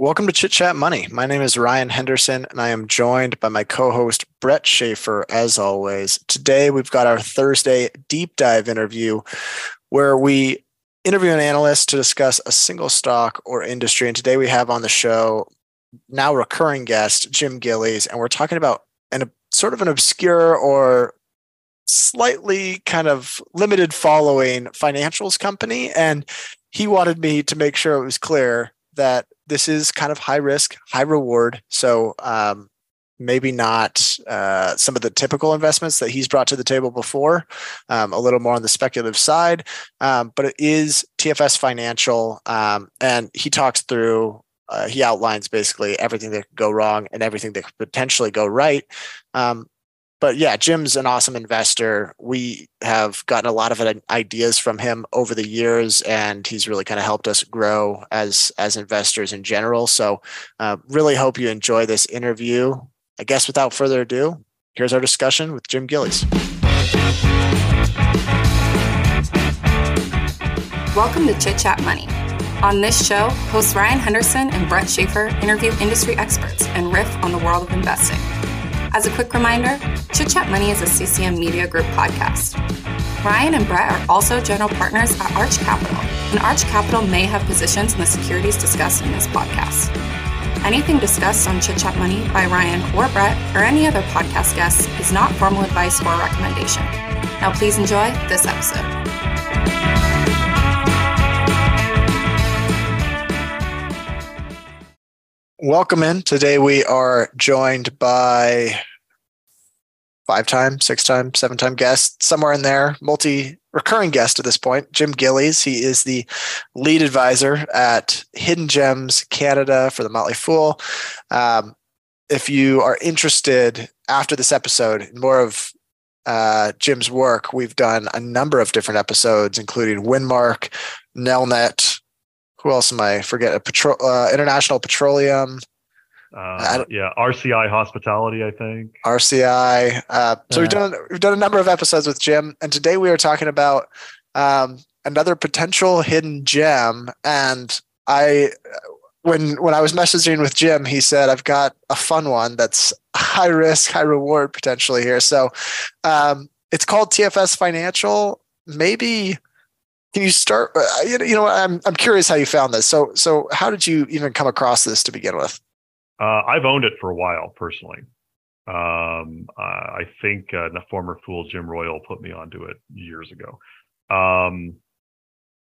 Welcome to Chit Chat Money. My name is Ryan Henderson, and I am joined by my co host, Brett Schafer, as always. Today, we've got our Thursday deep dive interview where we interview an analyst to discuss a single stock or industry. And today, we have on the show now recurring guest, Jim Gillies, and we're talking about an, sort of an obscure or slightly kind of limited following financials company. And he wanted me to make sure it was clear that this is kind of high risk, high reward. So um, maybe not uh, some of the typical investments that he's brought to the table before, um, a little more on the speculative side, um, but it is TFS Financial. Um, and he talks through, uh, he outlines basically everything that could go wrong and everything that could potentially go right. Um, but yeah, Jim's an awesome investor. We have gotten a lot of ideas from him over the years, and he's really kind of helped us grow as as investors in general. So, uh, really hope you enjoy this interview. I guess without further ado, here's our discussion with Jim Gillies. Welcome to Chit Chat Money. On this show, hosts Ryan Henderson and Brett Schafer interview industry experts and riff on the world of investing. As a quick reminder, Chit Chat Money is a CCM Media Group podcast. Ryan and Brett are also general partners at Arch Capital, and Arch Capital may have positions in the securities discussed in this podcast. Anything discussed on Chit Chat Money by Ryan or Brett or any other podcast guests is not formal advice or recommendation. Now, please enjoy this episode. Welcome in. Today we are joined by five time, six time, seven time guest, somewhere in there, multi recurring guest at this point, Jim Gillies. He is the lead advisor at Hidden Gems Canada for the Motley Fool. Um, if you are interested after this episode in more of uh, Jim's work, we've done a number of different episodes, including Winmark, Nelnet, who else am I forget? A petro- uh, International Petroleum. Uh, yeah, RCI Hospitality, I think. RCI. Uh, so yeah. we've done we've done a number of episodes with Jim, and today we are talking about um, another potential hidden gem. And I, when when I was messaging with Jim, he said I've got a fun one that's high risk, high reward potentially here. So um, it's called TFS Financial. Maybe can you start? Uh, you know, I'm I'm curious how you found this. So so how did you even come across this to begin with? Uh, I've owned it for a while personally. Um, I think uh, the former fool Jim Royal put me onto it years ago. Um,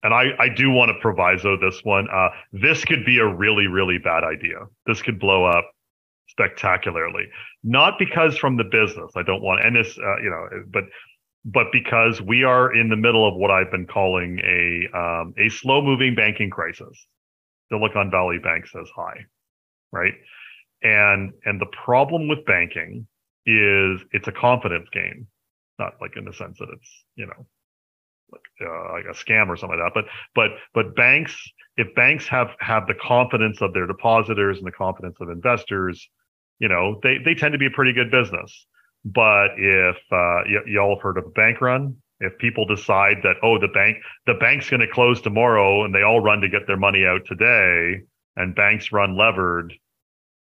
and I, I do want to proviso this one. Uh, this could be a really, really bad idea. This could blow up spectacularly. Not because from the business, I don't want, and this, uh, you know, but but because we are in the middle of what I've been calling a um, a slow moving banking crisis. Silicon Valley Bank says hi, right? And and the problem with banking is it's a confidence game, not like in the sense that it's you know like, uh, like a scam or something like that. But but but banks, if banks have have the confidence of their depositors and the confidence of investors, you know they they tend to be a pretty good business but if uh, y- y'all have heard of a bank run, if people decide that oh the bank the bank's going to close tomorrow and they all run to get their money out today, and banks run levered,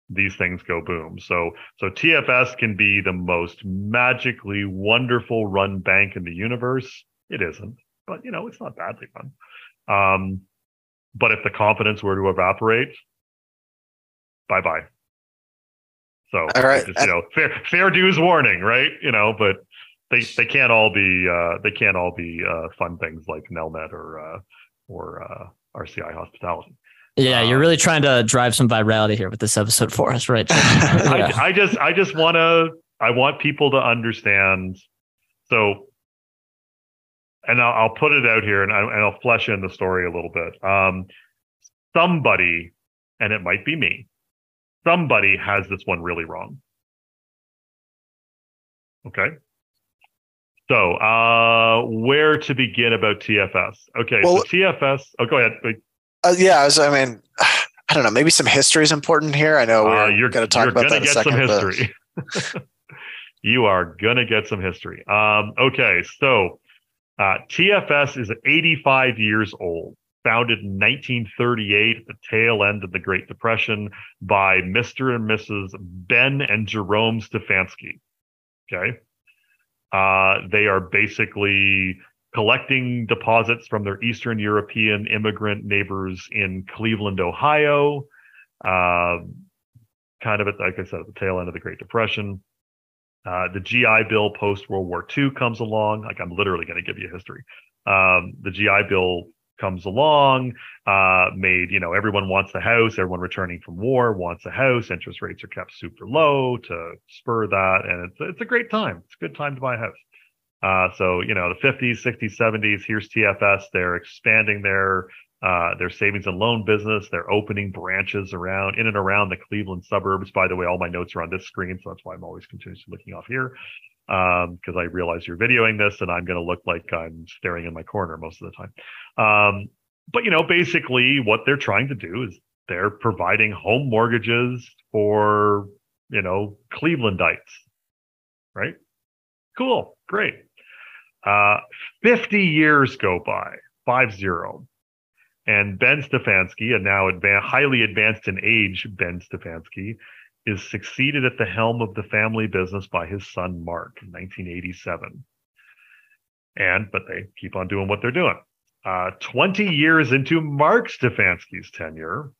these things go boom. So so TFS can be the most magically wonderful run bank in the universe. It isn't, but you know it's not badly run. Um, but if the confidence were to evaporate, bye bye. So all right. just, you know, fair fair dues warning, right? You know, but they they can't all be uh, they can't all be uh, fun things like Nelnet or uh, or uh, RCI Hospitality. Yeah, you're really um, trying to drive some virality here with this episode for us, right? yeah. I, I just I just want to I want people to understand. So, and I'll, I'll put it out here, and, I, and I'll flesh in the story a little bit. Um, somebody, and it might be me, somebody has this one really wrong. Okay. So, uh, where to begin about TFS? Okay, well, so TFS. Oh, go ahead. Uh, yeah, I, I mean, I don't know. Maybe some history is important here. I know we're uh, you're going to talk about that in a second. Some history. But... you are going to get some history. Um, okay, so uh, TFS is 85 years old. Founded in 1938 at the tail end of the Great Depression by Mr. and Mrs. Ben and Gerome Stefanski. Okay. Uh, they are basically collecting deposits from their Eastern European immigrant neighbors in Cleveland, Ohio. Uh, kind of at, like I said, at the tail end of the Great Depression. Uh, the GI Bill post World War II comes along. Like I'm literally going to give you a history. Um, the GI Bill comes along, uh, made, you know, everyone wants a house. Everyone returning from war wants a house. Interest rates are kept super low to spur that. And it's, it's a great time. It's a good time to buy a house. Uh, so, you know, the 50s, 60s, 70s, here's TFS. They're expanding their uh, their savings and loan business. They're opening branches around in and around the Cleveland suburbs. By the way, all my notes are on this screen, so that's why I'm always continuously looking off here because um, I realize you're videoing this, and I'm going to look like I'm staring in my corner most of the time. Um, but you know, basically, what they're trying to do is they're providing home mortgages for you know Clevelandites, right? Cool, great. Uh, 50 years go by, five zero. And Ben Stefanski, a now highly advanced in age Ben Stefanski, is succeeded at the helm of the family business by his son Mark in 1987. And, but they keep on doing what they're doing. Uh, 20 years into Mark Stefanski's tenure,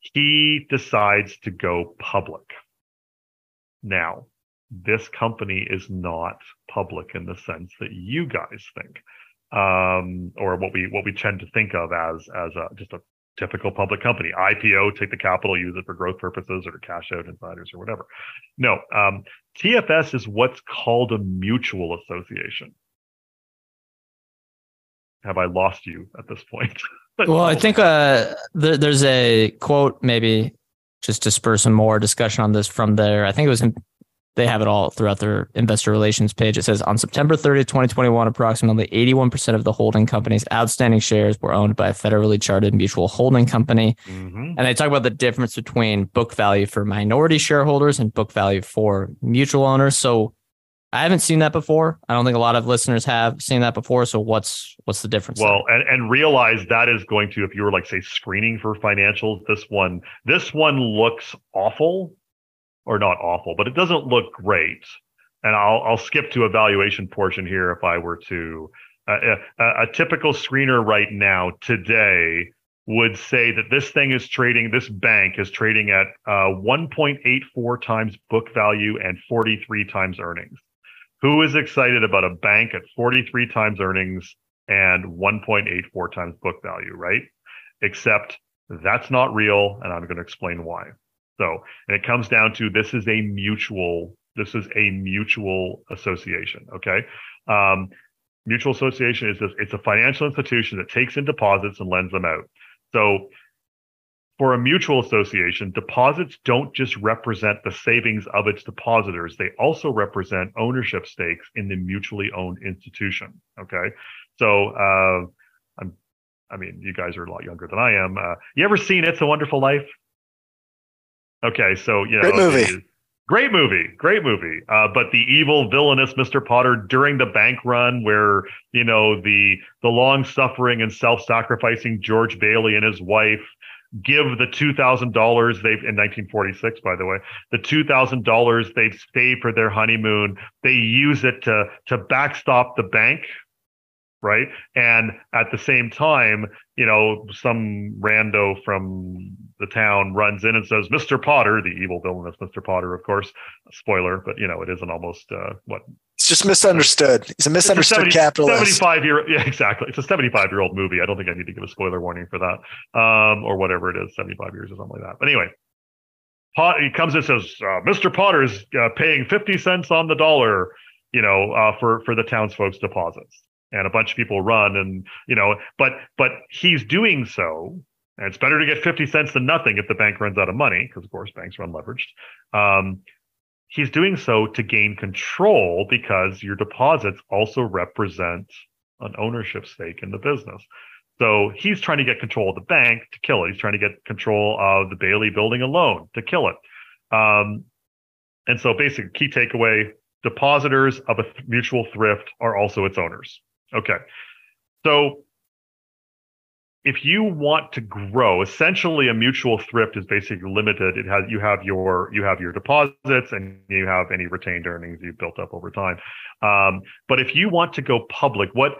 he decides to go public. Now, this company is not public in the sense that you guys think, um, or what we what we tend to think of as as a, just a typical public company. IPO, take the capital, use it for growth purposes or cash out insiders or whatever. No, um, TFS is what's called a mutual association. Have I lost you at this point? well, I think uh, there, there's a quote, maybe just to spur some more discussion on this from there. I think it was in they have it all throughout their investor relations page. It says on September 30th, 2021, approximately 81% of the holding company's outstanding shares were owned by a federally chartered mutual holding company. Mm-hmm. And they talk about the difference between book value for minority shareholders and book value for mutual owners. So I haven't seen that before. I don't think a lot of listeners have seen that before. So what's what's the difference? Well, and, and realize that is going to, if you were like say screening for financials, this one, this one looks awful or not awful, but it doesn't look great. And I'll I'll skip to evaluation portion here if I were to. Uh, a, a typical screener right now today would say that this thing is trading, this bank is trading at uh, 1.84 times book value and 43 times earnings. Who is excited about a bank at 43 times earnings and 1.84 times book value, right? Except that's not real, and I'm going to explain why. So, and it comes down to this is a mutual, this is a mutual association. Okay. Um, mutual association is this, it's a financial institution that takes in deposits and lends them out. So for a mutual association, deposits don't just represent the savings of its depositors. They also represent ownership stakes in the mutually owned institution. Okay. So, uh, I'm, I mean, you guys are a lot younger than I am. Uh, you ever seen It's a Wonderful Life? Okay, so you know, great movie. Great movie, great movie. Uh, but the evil, villainous Mr. Potter during the bank run, where you know the the long suffering and self sacrificing George Bailey and his wife give the two thousand dollars they've in 1946, by the way, the two thousand dollars they've saved for their honeymoon. They use it to to backstop the bank right? And at the same time, you know, some rando from the town runs in and says, "Mr. Potter, the evil villain is Mr. Potter, of course." Spoiler, but you know, it isn't almost uh, what. It's just misunderstood. He's a misunderstood 70, capitalist. Seventy-five year, yeah, exactly. It's a seventy-five year old movie. I don't think I need to give a spoiler warning for that, um, or whatever it is, seventy-five years or something like that. But anyway, Pot, he comes and says, uh, "Mr. Potter's uh, paying fifty cents on the dollar." You know, uh, for for the townsfolk's deposits and a bunch of people run and you know but but he's doing so and it's better to get 50 cents than nothing if the bank runs out of money because of course banks run leveraged. Um, he's doing so to gain control because your deposits also represent an ownership stake in the business. So he's trying to get control of the bank to kill it. He's trying to get control of the Bailey Building and Loan to kill it. Um, and so basic key takeaway depositors of a mutual thrift are also its owners. Okay. So if you want to grow, essentially a mutual thrift is basically limited. It has you have your you have your deposits and you have any retained earnings you've built up over time. Um, but if you want to go public, what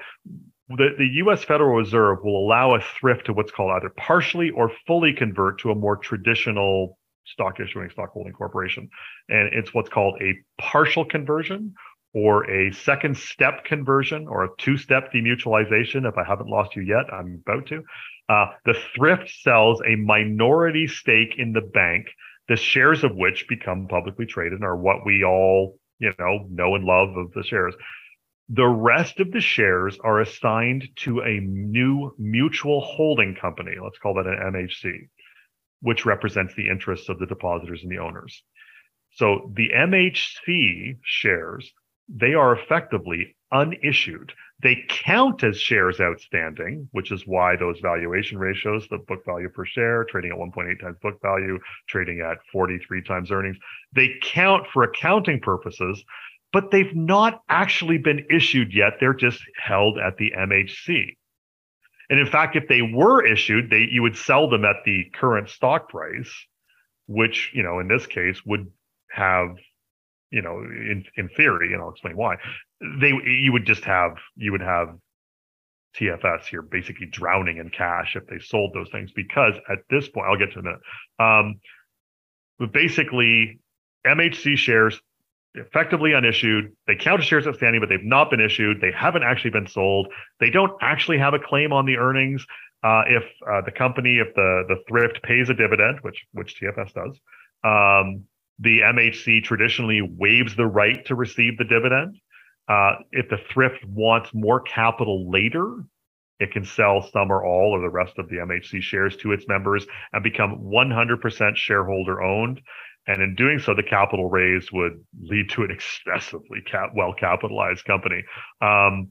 the, the US Federal Reserve will allow a thrift to what's called either partially or fully convert to a more traditional stock issuing stock holding corporation. And it's what's called a partial conversion or a second step conversion or a two step demutualization. If I haven't lost you yet, I'm about to. Uh, the thrift sells a minority stake in the bank, the shares of which become publicly traded are what we all, you know, know and love of the shares. The rest of the shares are assigned to a new mutual holding company. Let's call that an MHC, which represents the interests of the depositors and the owners. So the MHC shares, they are effectively unissued. They count as shares outstanding, which is why those valuation ratios, the book value per share, trading at 1.8 times book value, trading at 43 times earnings, they count for accounting purposes, but they've not actually been issued yet. They're just held at the MHC. And in fact, if they were issued, they you would sell them at the current stock price, which, you know, in this case would have, you know, in, in theory, and I'll explain why, they you would just have you would have TFS here basically drowning in cash if they sold those things because at this point, I'll get to in a minute. Um, but basically, MHC shares effectively unissued. They count as shares outstanding, but they've not been issued. They haven't actually been sold. They don't actually have a claim on the earnings. Uh, if uh, the company, if the the thrift pays a dividend, which which TFS does, um, the MHC traditionally waives the right to receive the dividend. Uh, if the thrift wants more capital later, it can sell some or all of the rest of the MHC shares to its members and become 100% shareholder owned. And in doing so, the capital raise would lead to an excessively cap- well capitalized company. Um,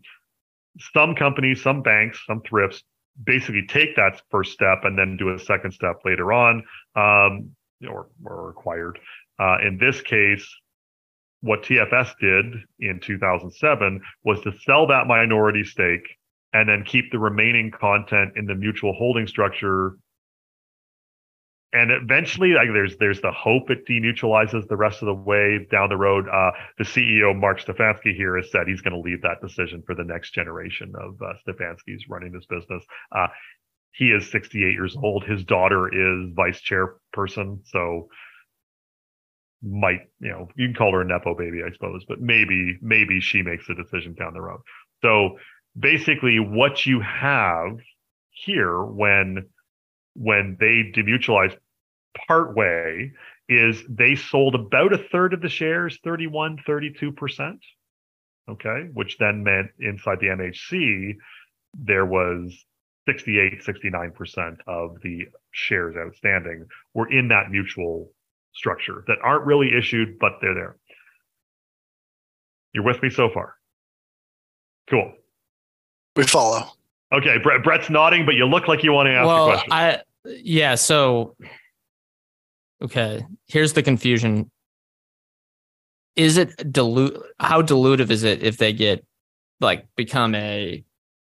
some companies, some banks, some thrifts basically take that first step and then do a second step later on um, or, or required. Uh, in this case, what TFS did in 2007 was to sell that minority stake and then keep the remaining content in the mutual holding structure. And eventually like there's there's the hope it demutualizes the rest of the way down the road. Uh, the ceo mark stefanski here has said he's going to leave that decision for the next generation of uh, stefanski's running this business. Uh, he is 68 years old. His daughter is vice chairperson. So might you know you can call her a nepo baby i suppose but maybe maybe she makes the decision down the road. So basically what you have here when when they demutualize part way is they sold about a third of the shares 31 32% okay which then meant inside the mhc there was 68 69% of the shares outstanding were in that mutual structure that aren't really issued but they're there. You're with me so far. Cool. We follow. Okay Brett, brett's nodding but you look like you want to ask well, a question. I yeah, so okay, here's the confusion. Is it dilute how dilutive is it if they get like become a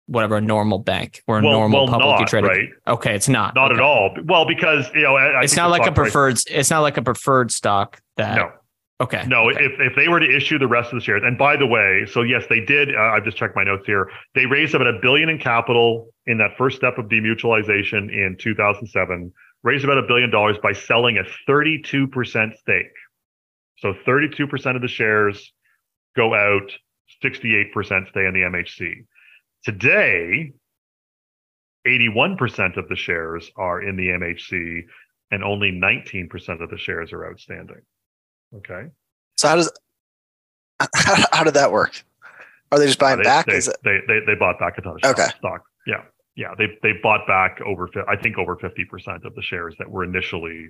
whatever a normal bank or a well, normal well, publicly not, traded? right Okay, it's not. not okay. at all well because you know I, I It's not like a stock price- preferred it's not like a preferred stock that no Okay. No, okay. if, if they were to issue the rest of the shares, and by the way, so yes, they did. Uh, I've just checked my notes here. They raised about a billion in capital in that first step of demutualization in 2007. Raised about a billion dollars by selling a 32% stake. So 32% of the shares go out, 68% stay in the MHC. Today, 81% of the shares are in the MHC, and only 19% of the shares are outstanding. Okay. So how does how did that work? Are they just buying they, back? They, Is it they, they they bought back a ton of stock. Okay. stock. Yeah, yeah. They they bought back over I think over fifty percent of the shares that were initially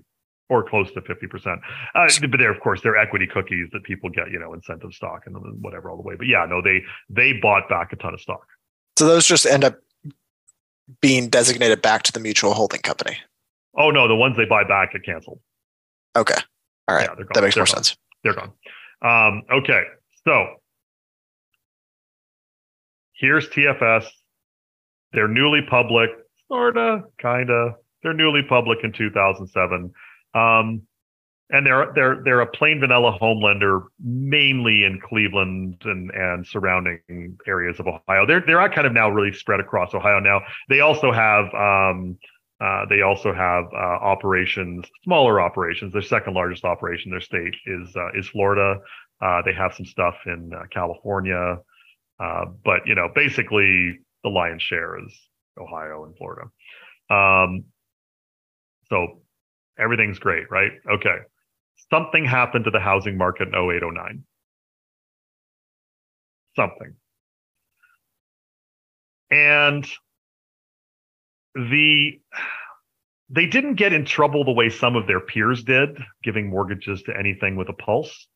or close to fifty percent. Uh, but they're of course they're equity cookies that people get you know incentive stock and whatever all the way. But yeah, no, they they bought back a ton of stock. So those just end up being designated back to the mutual holding company? Oh no, the ones they buy back get canceled. Okay. All right. Yeah, they're gone. that makes They're more gone. sense. They're gone. Um, okay, so here's TFS. They're newly public. sorta, kinda. They're newly public in 2007. Um, and they're they're they're a plain vanilla home lender mainly in Cleveland and and surrounding areas of Ohio. They're they're kind of now really spread across Ohio now. They also have um, uh, they also have uh, operations, smaller operations. Their second largest operation, in their state is uh, is Florida. Uh, they have some stuff in uh, California, uh, but you know, basically the lion's share is Ohio and Florida. Um, so everything's great, right? Okay. Something happened to the housing market in 0809. Something. And the they didn't get in trouble the way some of their peers did, giving mortgages to anything with a pulse.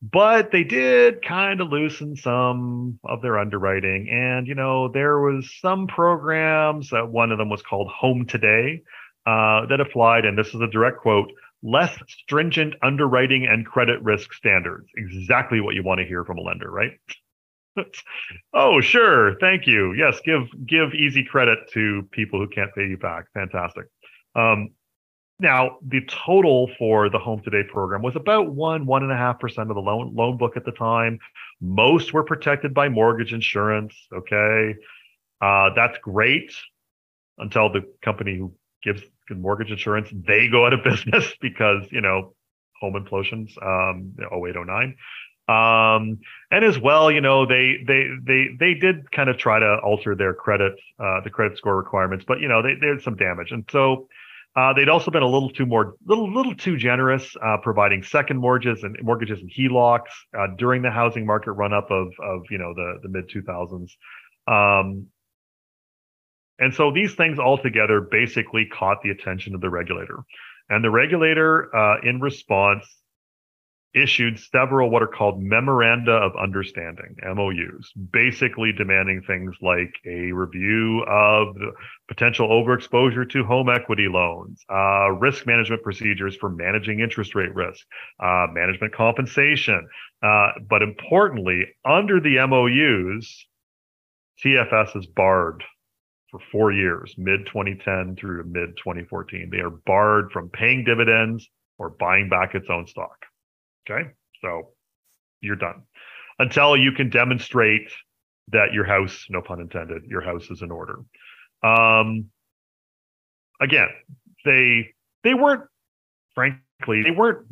But they did kind of loosen some of their underwriting. And, you know, there was some programs, uh, one of them was called Home Today, uh, that applied, and this is a direct quote, less stringent underwriting and credit risk standards. Exactly what you want to hear from a lender, right? oh, sure. Thank you. Yes, give give easy credit to people who can't pay you back. Fantastic. Um, now, the total for the Home Today program was about one, one and a half percent of the loan loan book at the time. Most were protected by mortgage insurance. Okay, uh, that's great until the company who gives mortgage insurance they go out of business because you know home implosions um 0809 um, and as well, you know, they they they they did kind of try to alter their credit uh, the credit score requirements, but you know, they, they had some damage, and so uh, they'd also been a little too more little little too generous uh, providing second mortgages and mortgages and HELOCs uh, during the housing market run up of of you know the the mid 2000s. Um, and so these things all together basically caught the attention of the regulator. And the regulator, uh, in response, issued several what are called memoranda of understanding MOUs, basically demanding things like a review of potential overexposure to home equity loans, uh, risk management procedures for managing interest rate risk, uh, management compensation. Uh, but importantly, under the MOUs, TFS is barred for four years, mid 2010 through mid 2014. They are barred from paying dividends or buying back its own stock. Okay. So you're done until you can demonstrate that your house, no pun intended, your house is in order. Um, again, they they weren't, frankly, they weren't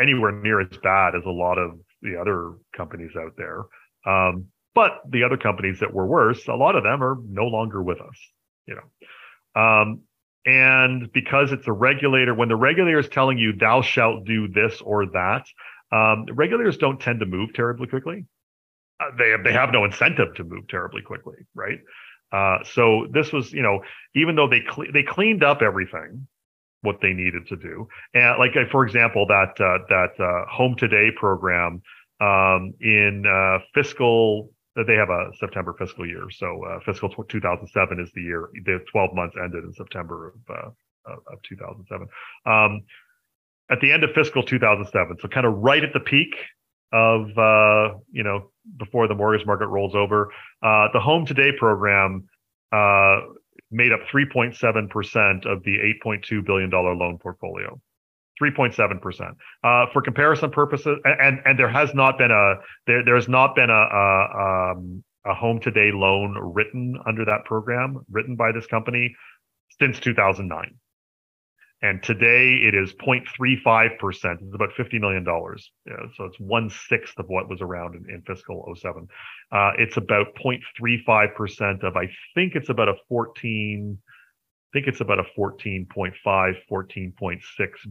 anywhere near as bad as a lot of the other companies out there. Um, but the other companies that were worse, a lot of them are no longer with us. You know, um, and because it's a regulator, when the regulator is telling you thou shalt do this or that, um, regulators don't tend to move terribly quickly. Uh, they have, they have no incentive to move terribly quickly, right? Uh, so this was, you know, even though they they cleaned up everything, what they needed to do, and like uh, for example, that uh, that uh, Home Today program um, in fiscal they have a September fiscal year. So uh, fiscal 2007 is the year. The 12 months ended in September of uh, of 2007. Um, at the end of fiscal 2007, so kind of right at the peak of uh, you know before the mortgage market rolls over, uh, the Home Today program uh, made up 3.7 percent of the 8.2 billion dollar loan portfolio. 3.7%. Uh, for comparison purposes, and, and there has not been a, there, there's not been a, a, um, a home today loan written under that program, written by this company since 2009. And today it is 0.35%. It's about $50 million. Yeah, so it's one sixth of what was around in, in fiscal 07. Uh, it's about 0.35% of, I think it's about a 14, think it's about a 14.5, 14.6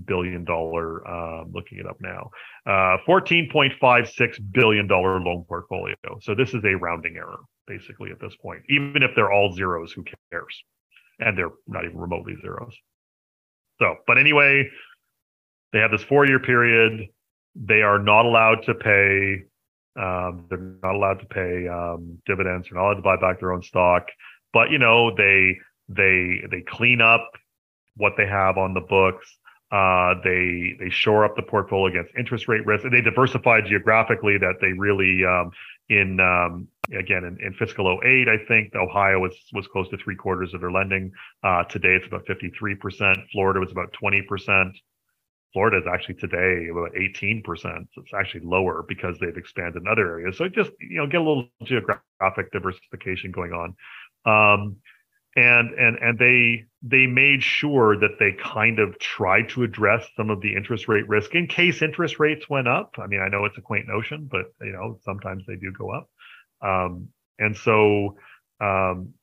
billion dollar. Um, looking it up now, uh, 14.56 billion dollar loan portfolio. So this is a rounding error, basically at this point. Even if they're all zeros, who cares? And they're not even remotely zeros. So, but anyway, they have this four-year period. They are not allowed to pay. Um, they're not allowed to pay um, dividends. They're not allowed to buy back their own stock. But you know, they they they clean up what they have on the books. Uh, they they shore up the portfolio against interest rate risk. And they diversify geographically. That they really um, in um, again in, in fiscal 08 i think ohio was was close to three quarters of their lending uh, today it's about 53% florida was about 20% florida is actually today about 18% so it's actually lower because they've expanded in other areas so just you know get a little geographic diversification going on um, and and and they they made sure that they kind of tried to address some of the interest rate risk in case interest rates went up. I mean i know it's a quaint notion but you know sometimes they do go up. Um, and so um,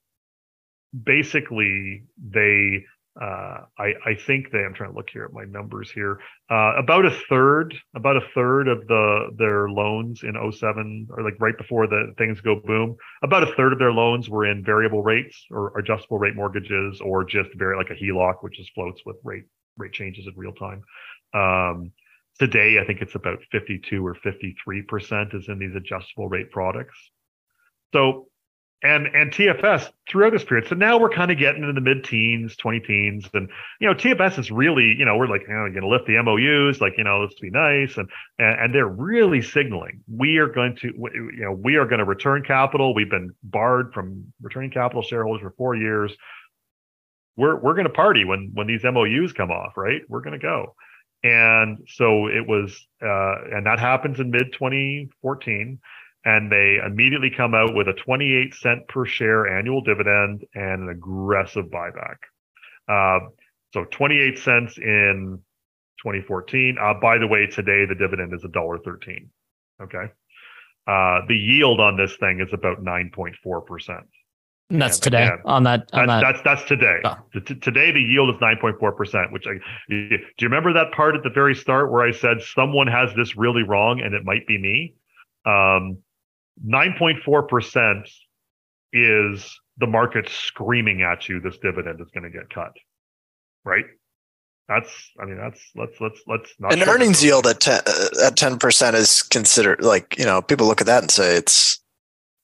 basically, they, uh, I, I think they, I'm trying to look here at my numbers here. Uh, about a third, about a third of the their loans in 07 or like right before the things go boom, about a third of their loans were in variable rates or adjustable rate mortgages or just very like a HELOC, which just floats with rate rate changes in real time. Um, today, I think it's about 52 or 53 percent is in these adjustable rate products. So, and and TFS throughout this period. So now we're kind of getting into the mid-teens, 20 teens, and you know TFS is really, you know, we're like, you know, going to lift the MOUs, like you know, let's be nice, and, and and they're really signaling we are going to, you know, we are going to return capital. We've been barred from returning capital shareholders for four years. We're we're going to party when when these MOUs come off, right? We're going to go. And so it was, uh, and that happens in mid 2014 and they immediately come out with a 28 cent per share annual dividend and an aggressive buyback. Uh, so 28 cents in 2014. Uh, by the way, today the dividend is $1.13. Okay. Uh, the yield on this thing is about 9.4%. And that's and today again, on that. On that's, that. that's, that's today. Oh. T- today the yield is 9.4%, which I, do you remember that part at the very start where I said someone has this really wrong and it might be me? Um, 9.4% is the market screaming at you this dividend is going to get cut. Right? That's I mean that's let's let's let's not An earnings yield at 10 uh, at 10% is considered like, you know, people look at that and say it's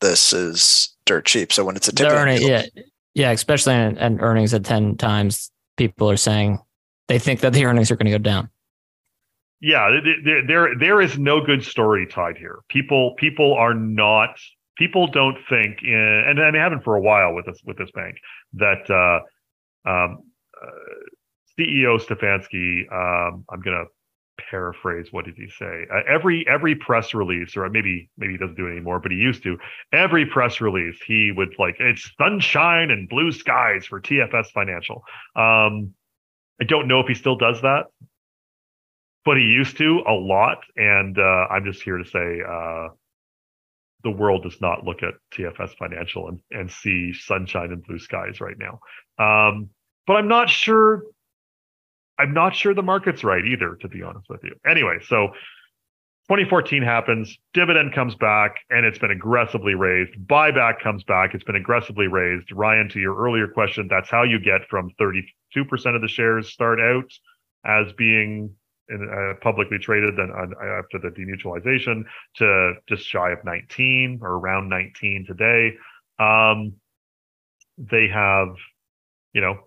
this is dirt cheap. So when it's a dividend earning, yield, yeah. Yeah, especially in, in earnings at 10 times people are saying they think that the earnings are going to go down yeah, there, there there is no good story tied here. People people are not people don't think in, and, and they haven't for a while with this with this bank that uh, um, uh, CEO Stefanski. Um, I'm gonna paraphrase. What did he say? Uh, every every press release, or maybe maybe he doesn't do it anymore, but he used to. Every press release, he would like it's sunshine and blue skies for TFS Financial. Um, I don't know if he still does that but he used to a lot. And uh, I'm just here to say uh, the world does not look at TFS Financial and, and see sunshine and blue skies right now. Um, but I'm not sure. I'm not sure the market's right either, to be honest with you. Anyway, so 2014 happens, dividend comes back, and it's been aggressively raised. Buyback comes back, it's been aggressively raised. Ryan, to your earlier question, that's how you get from 32% of the shares start out as being in, uh, publicly traded than uh, after the demutualization to just shy of 19 or around 19 today. Um, they have, you know,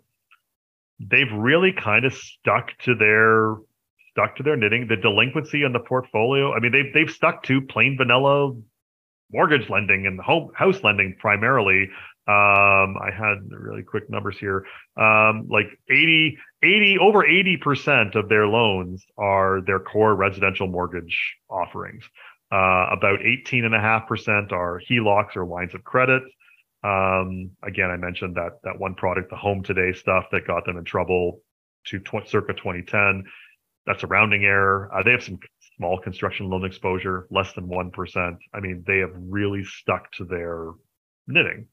they've really kind of stuck to their stuck to their knitting. The delinquency in the portfolio. I mean, they've they've stuck to plain vanilla mortgage lending and home house lending primarily um, I had really quick numbers here. Um, like 80, 80, over 80% of their loans are their core residential mortgage offerings. Uh, about 18.5% are HELOCs or lines of credit. Um, again, I mentioned that that one product, the Home Today stuff that got them in trouble to tw- circa 2010. That's a rounding error. Uh, they have some small construction loan exposure, less than 1%. I mean, they have really stuck to their knitting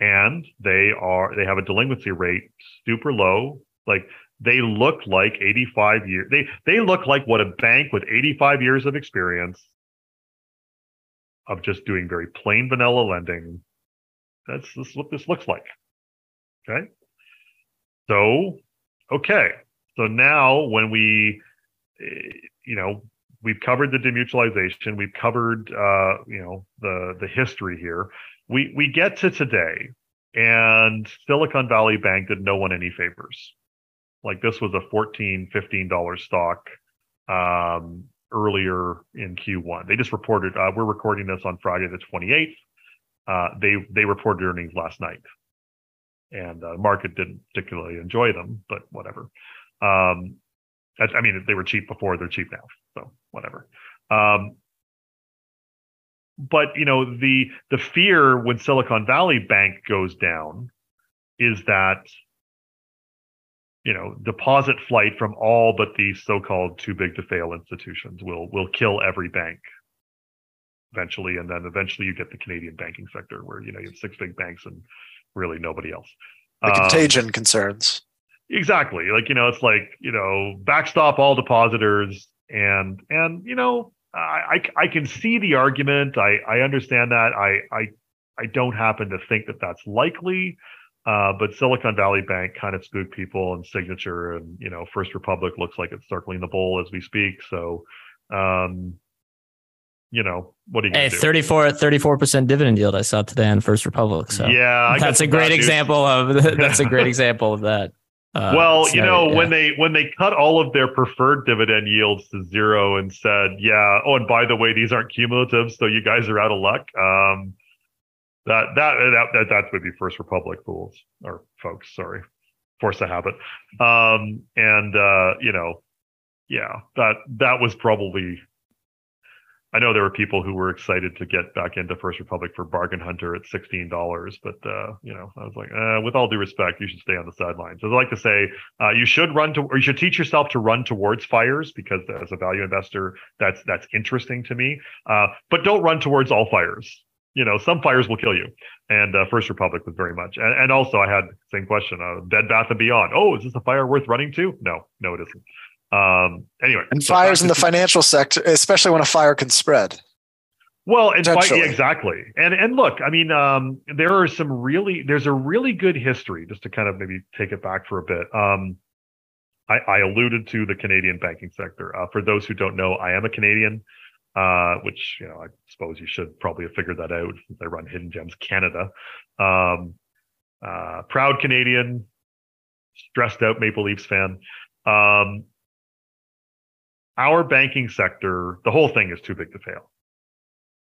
and they are they have a delinquency rate super low like they look like 85 years they they look like what a bank with 85 years of experience of just doing very plain vanilla lending. That's, that's what this looks like. Okay? So okay. So now when we eh, you know we've covered the demutualization we've covered uh you know the the history here. We we get to today and silicon valley bank did no one any favors like this was a 14 15 dollar stock um, earlier in q1 they just reported uh, we're recording this on friday the 28th uh, they they reported earnings last night, and uh, market didn't particularly enjoy them, but whatever. Um, I mean, they were cheap before; they're cheap now, so whatever. Um, but you know, the the fear when Silicon Valley Bank goes down is that you know deposit flight from all but these so-called too big to fail institutions will will kill every bank eventually. And then eventually you get the canadian banking sector where you know you have six big banks and really nobody else. The contagion um, concerns. Exactly. Like you know it's like you know backstop all depositors and and you know i i, I can see the argument. I i understand that. I i i don't happen to think that that's likely uh, but Silicon Valley Bank kind of spooked people and Signature and, you know, First Republic looks like it's circling the bowl as we speak. So, um, you know, what do you Hey, 34, 34% dividend yield I saw today on First Republic. So yeah, that's a great example of, that's a great example of that. Uh, well, you know, yeah. when they when they cut all of their preferred dividend yields to zero and said, "Yeah, oh, and by the way, these aren't cumulative, so you guys are out of luck." Um, that that that that, that would be First Republic fools or folks. Sorry, force a habit. Um, and uh, you know, yeah, that that was probably. I know there were people who were excited to get back into First Republic for Bargain Hunter at sixteen dollars, but uh, you know, I was like, eh, with all due respect, you should stay on the sidelines. As I like to say, uh, you should run to, or you should teach yourself to run towards fires because as a value investor, that's that's interesting to me. Uh, but don't run towards all fires you know, some fires will kill you. And uh, First Republic was very much. And, and also, I had the same question: uh, Bed Bath and Beyond. Oh, is this a fire worth running to? No, no, it isn't. Um, anyway, and so fires in the financial sector, especially when a fire can spread. Well, and yeah, exactly. And and look, I mean, um, there are some really there's a really good history. Just to kind of maybe take it back for a bit. Um, I, I alluded to the Canadian banking sector. Uh, for those who don't know, I am a Canadian uh, which you know I suppose you should probably have figured that out since I run Hidden Gems Canada. Um, uh, proud Canadian, stressed out Maple Leafs fan. Um, our banking sector, the whole thing is too big to fail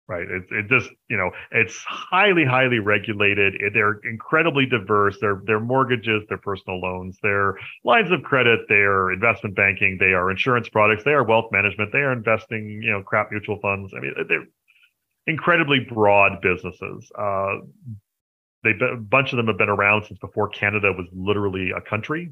right? It, it just, you know, it's highly, highly regulated. They're incredibly diverse. They're, they're mortgages, they're personal loans, they're lines of credit, they're investment banking, they are insurance products, they are wealth management, they are investing, you know, crap mutual funds. I mean, they're incredibly broad businesses. Uh, they a bunch of them have been around since before Canada was literally a country.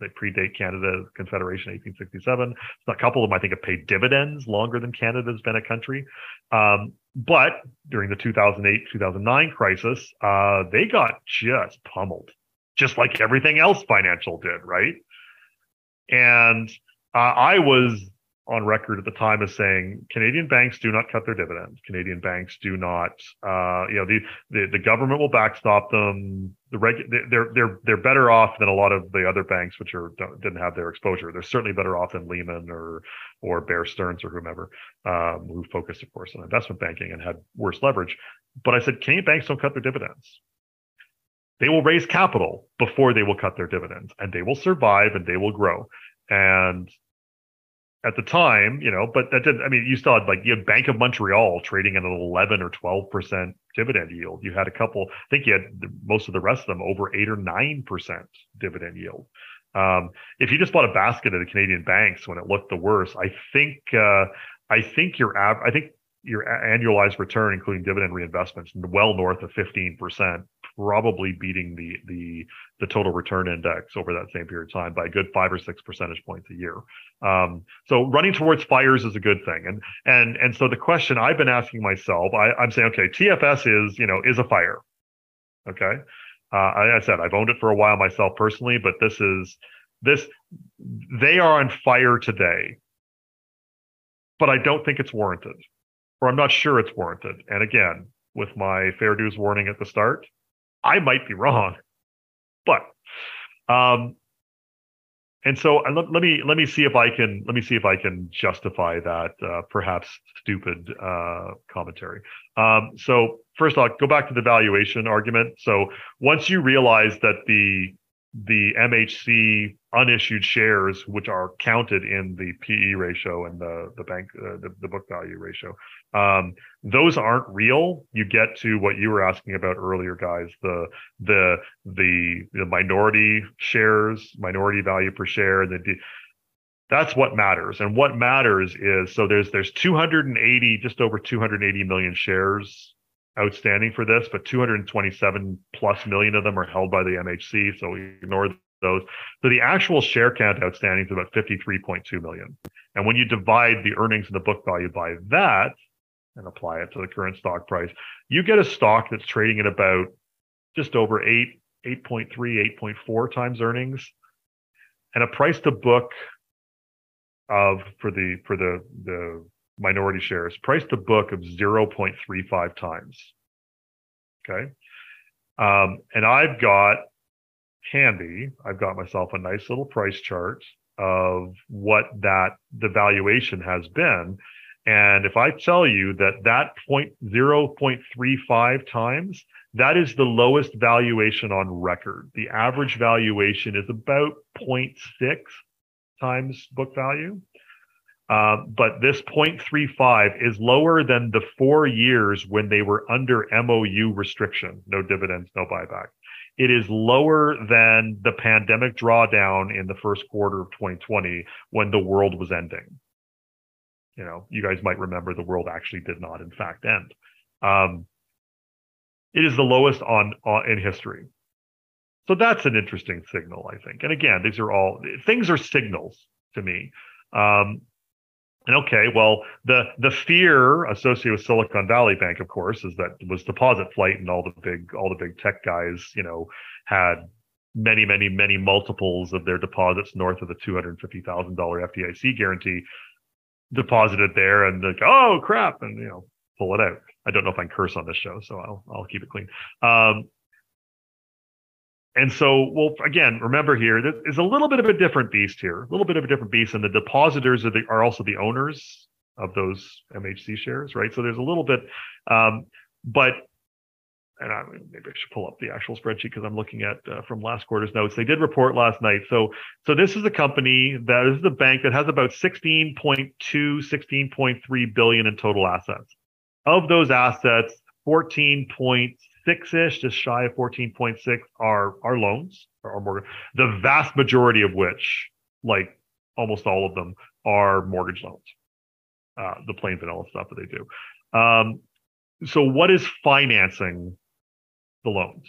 They predate Canada Confederation 1867. a couple of them, I think, have paid dividends longer than Canada's been a country. Um, but during the 2008 2009 crisis, uh, they got just pummeled, just like everything else financial did, right? And uh, I was on record at the time as saying Canadian banks do not cut their dividends. Canadian banks do not, uh, you know, the, the, the government will backstop them. The reg, they're they're they're better off than a lot of the other banks which are didn't have their exposure. They're certainly better off than Lehman or or Bear Stearns or whomever, um, who focused, of course, on investment banking and had worse leverage. But I said Canadian banks don't cut their dividends. They will raise capital before they will cut their dividends, and they will survive and they will grow. And at the time, you know, but that didn't, I mean, you still had like, you had Bank of Montreal trading at an 11 or 12% dividend yield. You had a couple, I think you had most of the rest of them over eight or 9% dividend yield. Um, if you just bought a basket of the Canadian banks when it looked the worst, I think, uh, I think your av- I think your annualized return, including dividend reinvestments, well north of 15%, probably beating the the the total return index over that same period of time by a good five or six percentage points a year. Um, so running towards fires is a good thing. And and and so the question I've been asking myself, I, I'm saying, okay, TFS is you know is a fire. Okay, uh, I, I said I've owned it for a while myself personally, but this is this they are on fire today but I don't think it's warranted or I'm not sure it's warranted. And again, with my fair dues warning at the start, I might be wrong. But um, and so let, let, me let me see if I can let me see if I can justify that uh, perhaps stupid uh, commentary. Um, so first off, go back to the valuation argument. So once you realize that the the MHC unissued shares, which are counted in the PE ratio and the the bank uh, the, the book value ratio, um, those aren't real. You get to what you were asking about earlier, guys. The the the, the minority shares, minority value per share, the that's what matters. And what matters is so there's there's 280, just over 280 million shares outstanding for this, but 227 plus million of them are held by the MHC. So we ignore those. So the actual share count outstanding is about 53.2 million. And when you divide the earnings and the book value by that and apply it to the current stock price, you get a stock that's trading at about just over 8, 8.3, 8.4 times earnings and a price to book of for the for the the minority shares, price to book of 0.35 times. Okay. Um, and I've got handy, I've got myself a nice little price chart of what that the valuation has been. And if I tell you that that point 0.35 times, that is the lowest valuation on record. The average valuation is about 0.6 times book value. Uh, but this 0.35 is lower than the four years when they were under MOU restriction, no dividends, no buyback. It is lower than the pandemic drawdown in the first quarter of 2020 when the world was ending. You know, you guys might remember the world actually did not, in fact, end. Um, it is the lowest on, on in history. So that's an interesting signal, I think. And again, these are all things are signals to me. Um, okay, well, the the fear associated with Silicon Valley Bank, of course, is that was deposit flight, and all the big all the big tech guys, you know, had many, many, many multiples of their deposits north of the two hundred fifty thousand dollar FDIC guarantee deposited there, and like, oh crap, and you know, pull it out. I don't know if I can curse on this show, so I'll I'll keep it clean. Um, and so, well, again, remember here, there is a little bit of a different beast here, a little bit of a different beast, and the depositors are the are also the owners of those MHC shares, right? So there's a little bit, um, but and I, maybe I should pull up the actual spreadsheet because I'm looking at uh, from last quarter's notes. They did report last night. So, so this is a company that is the bank that has about 16.2, 16.3 billion in total assets. Of those assets, 14.6 six-ish, just shy of 14.6 are are loans or mortgage. The vast majority of which, like almost all of them, are mortgage loans. Uh, the plain vanilla stuff that they do. Um, so what is financing the loans?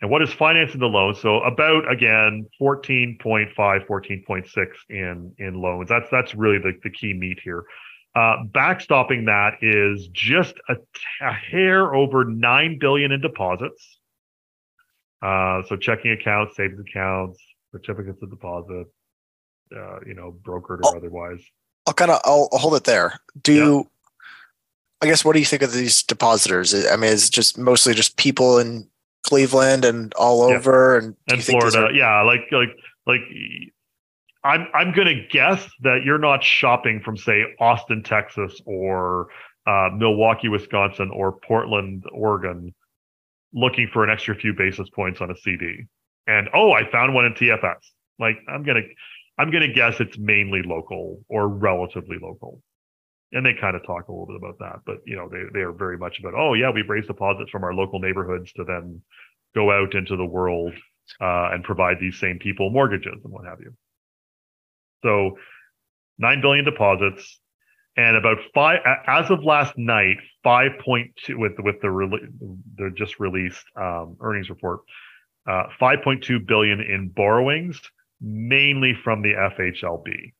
And what is financing the loans? So about again 14.5, 14.6 in in loans. That's that's really the, the key meat here. Uh, backstopping that is just a, a, hair over nine billion in deposits. Uh, so checking accounts, savings accounts, certificates of deposit, uh, you know, brokered or I'll, otherwise. I'll kind of I'll, I'll, hold it there. Do yeah. I guess what do you think of these depositors? I mean, is it just mostly just people in Cleveland and all over, yeah. and, and Florida? Are- yeah, like like like I'm I'm going to guess that you're not shopping from say Austin, Texas, or uh, Milwaukee, Wisconsin, or Portland, Oregon, looking for an extra few basis points on a CD. And oh, I found one in TFS. Like I'm gonna I'm gonna guess it's mainly local or relatively local. And they kind of talk a little bit about that, but you know they they are very much about oh yeah we've raised deposits from our local neighborhoods to then go out into the world uh, and provide these same people mortgages and what have you. So 9 billion deposits and about five as of last night 5.2 with with the the just released um, earnings report uh, 5.2 billion in borrowings mainly from the FHLB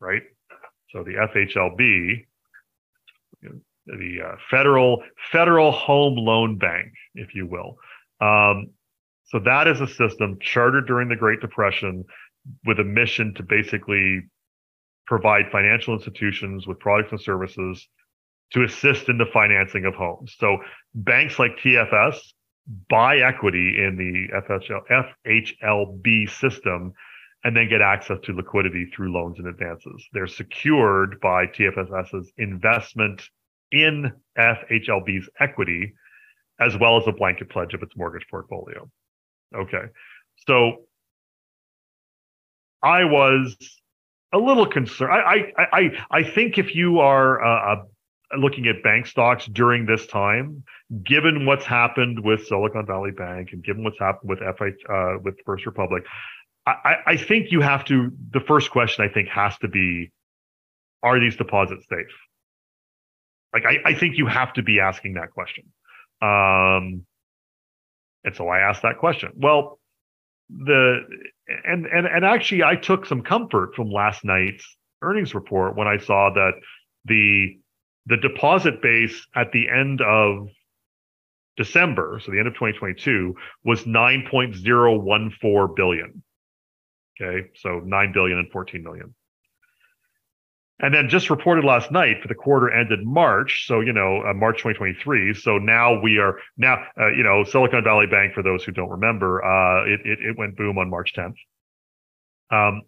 right? So the FHLB the uh, federal federal home loan bank if you will. Um, so that is a system chartered during the Great Depression with a mission to basically provide financial institutions with products and services to assist in the financing of homes. So banks like TFS buy equity in the FHL, FHLB system and then get access to liquidity through loans and advances. They're secured by TFS's investment in FHLB's equity, as well as a blanket pledge of its mortgage portfolio. Okay. So I was a little concerned. I I I, I think if you are uh, uh, looking at bank stocks during this time, given what's happened with Silicon Valley Bank and given what's happened with FI uh, with First Republic, I, I think you have to. The first question I think has to be, are these deposits safe? Like I, I think you have to be asking that question. Um, and so I asked that question. Well, the and and and actually I took some comfort from last night's earnings report when I saw that the the deposit base at the end of December, so the end of 2022, was 9.014 billion. Okay, so 9 billion and 14 million. And then just reported last night for the quarter ended March. So, you know, uh, March 2023. So now we are now, uh, you know, Silicon Valley Bank, for those who don't remember, uh, it, it, it, went boom on March 10th. Um,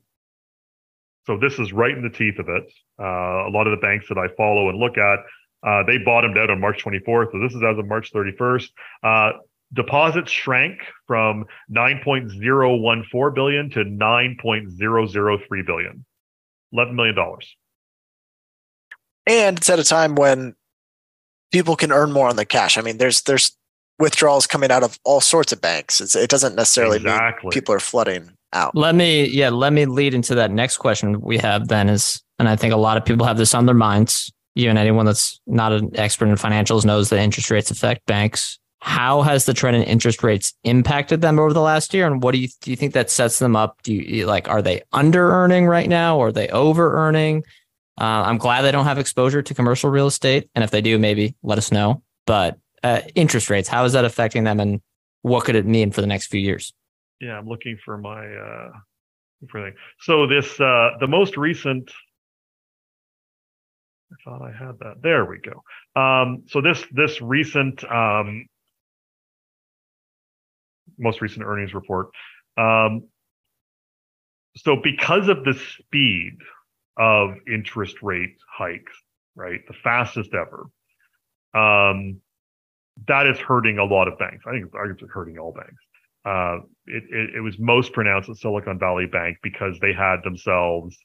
so this is right in the teeth of it. Uh, a lot of the banks that I follow and look at, uh, they bottomed out on March 24th. So this is as of March 31st. Uh, deposits shrank from 9.014 billion to 9.003 billion. $11 million and it's at a time when people can earn more on the cash. I mean, there's there's withdrawals coming out of all sorts of banks. It's, it doesn't necessarily exactly. mean people are flooding out. Let me yeah, let me lead into that next question we have then is and I think a lot of people have this on their minds. Even anyone that's not an expert in financials knows that interest rates affect banks. How has the trend in interest rates impacted them over the last year? And what do you do you think that sets them up? Do you like are they under earning right now? Or are they over earning? Uh, I'm glad they don't have exposure to commercial real estate, and if they do, maybe let us know. But uh, interest rates, how is that affecting them, and what could it mean for the next few years? Yeah, I'm looking for my uh, for. So this uh, the most recent. I thought I had that. There we go. Um, so this this recent um, most recent earnings report. Um, so because of the speed of interest rate hikes, right? The fastest ever. Um, that is hurting a lot of banks. I think it's hurting all banks. Uh, it, it, it was most pronounced at Silicon Valley Bank because they had themselves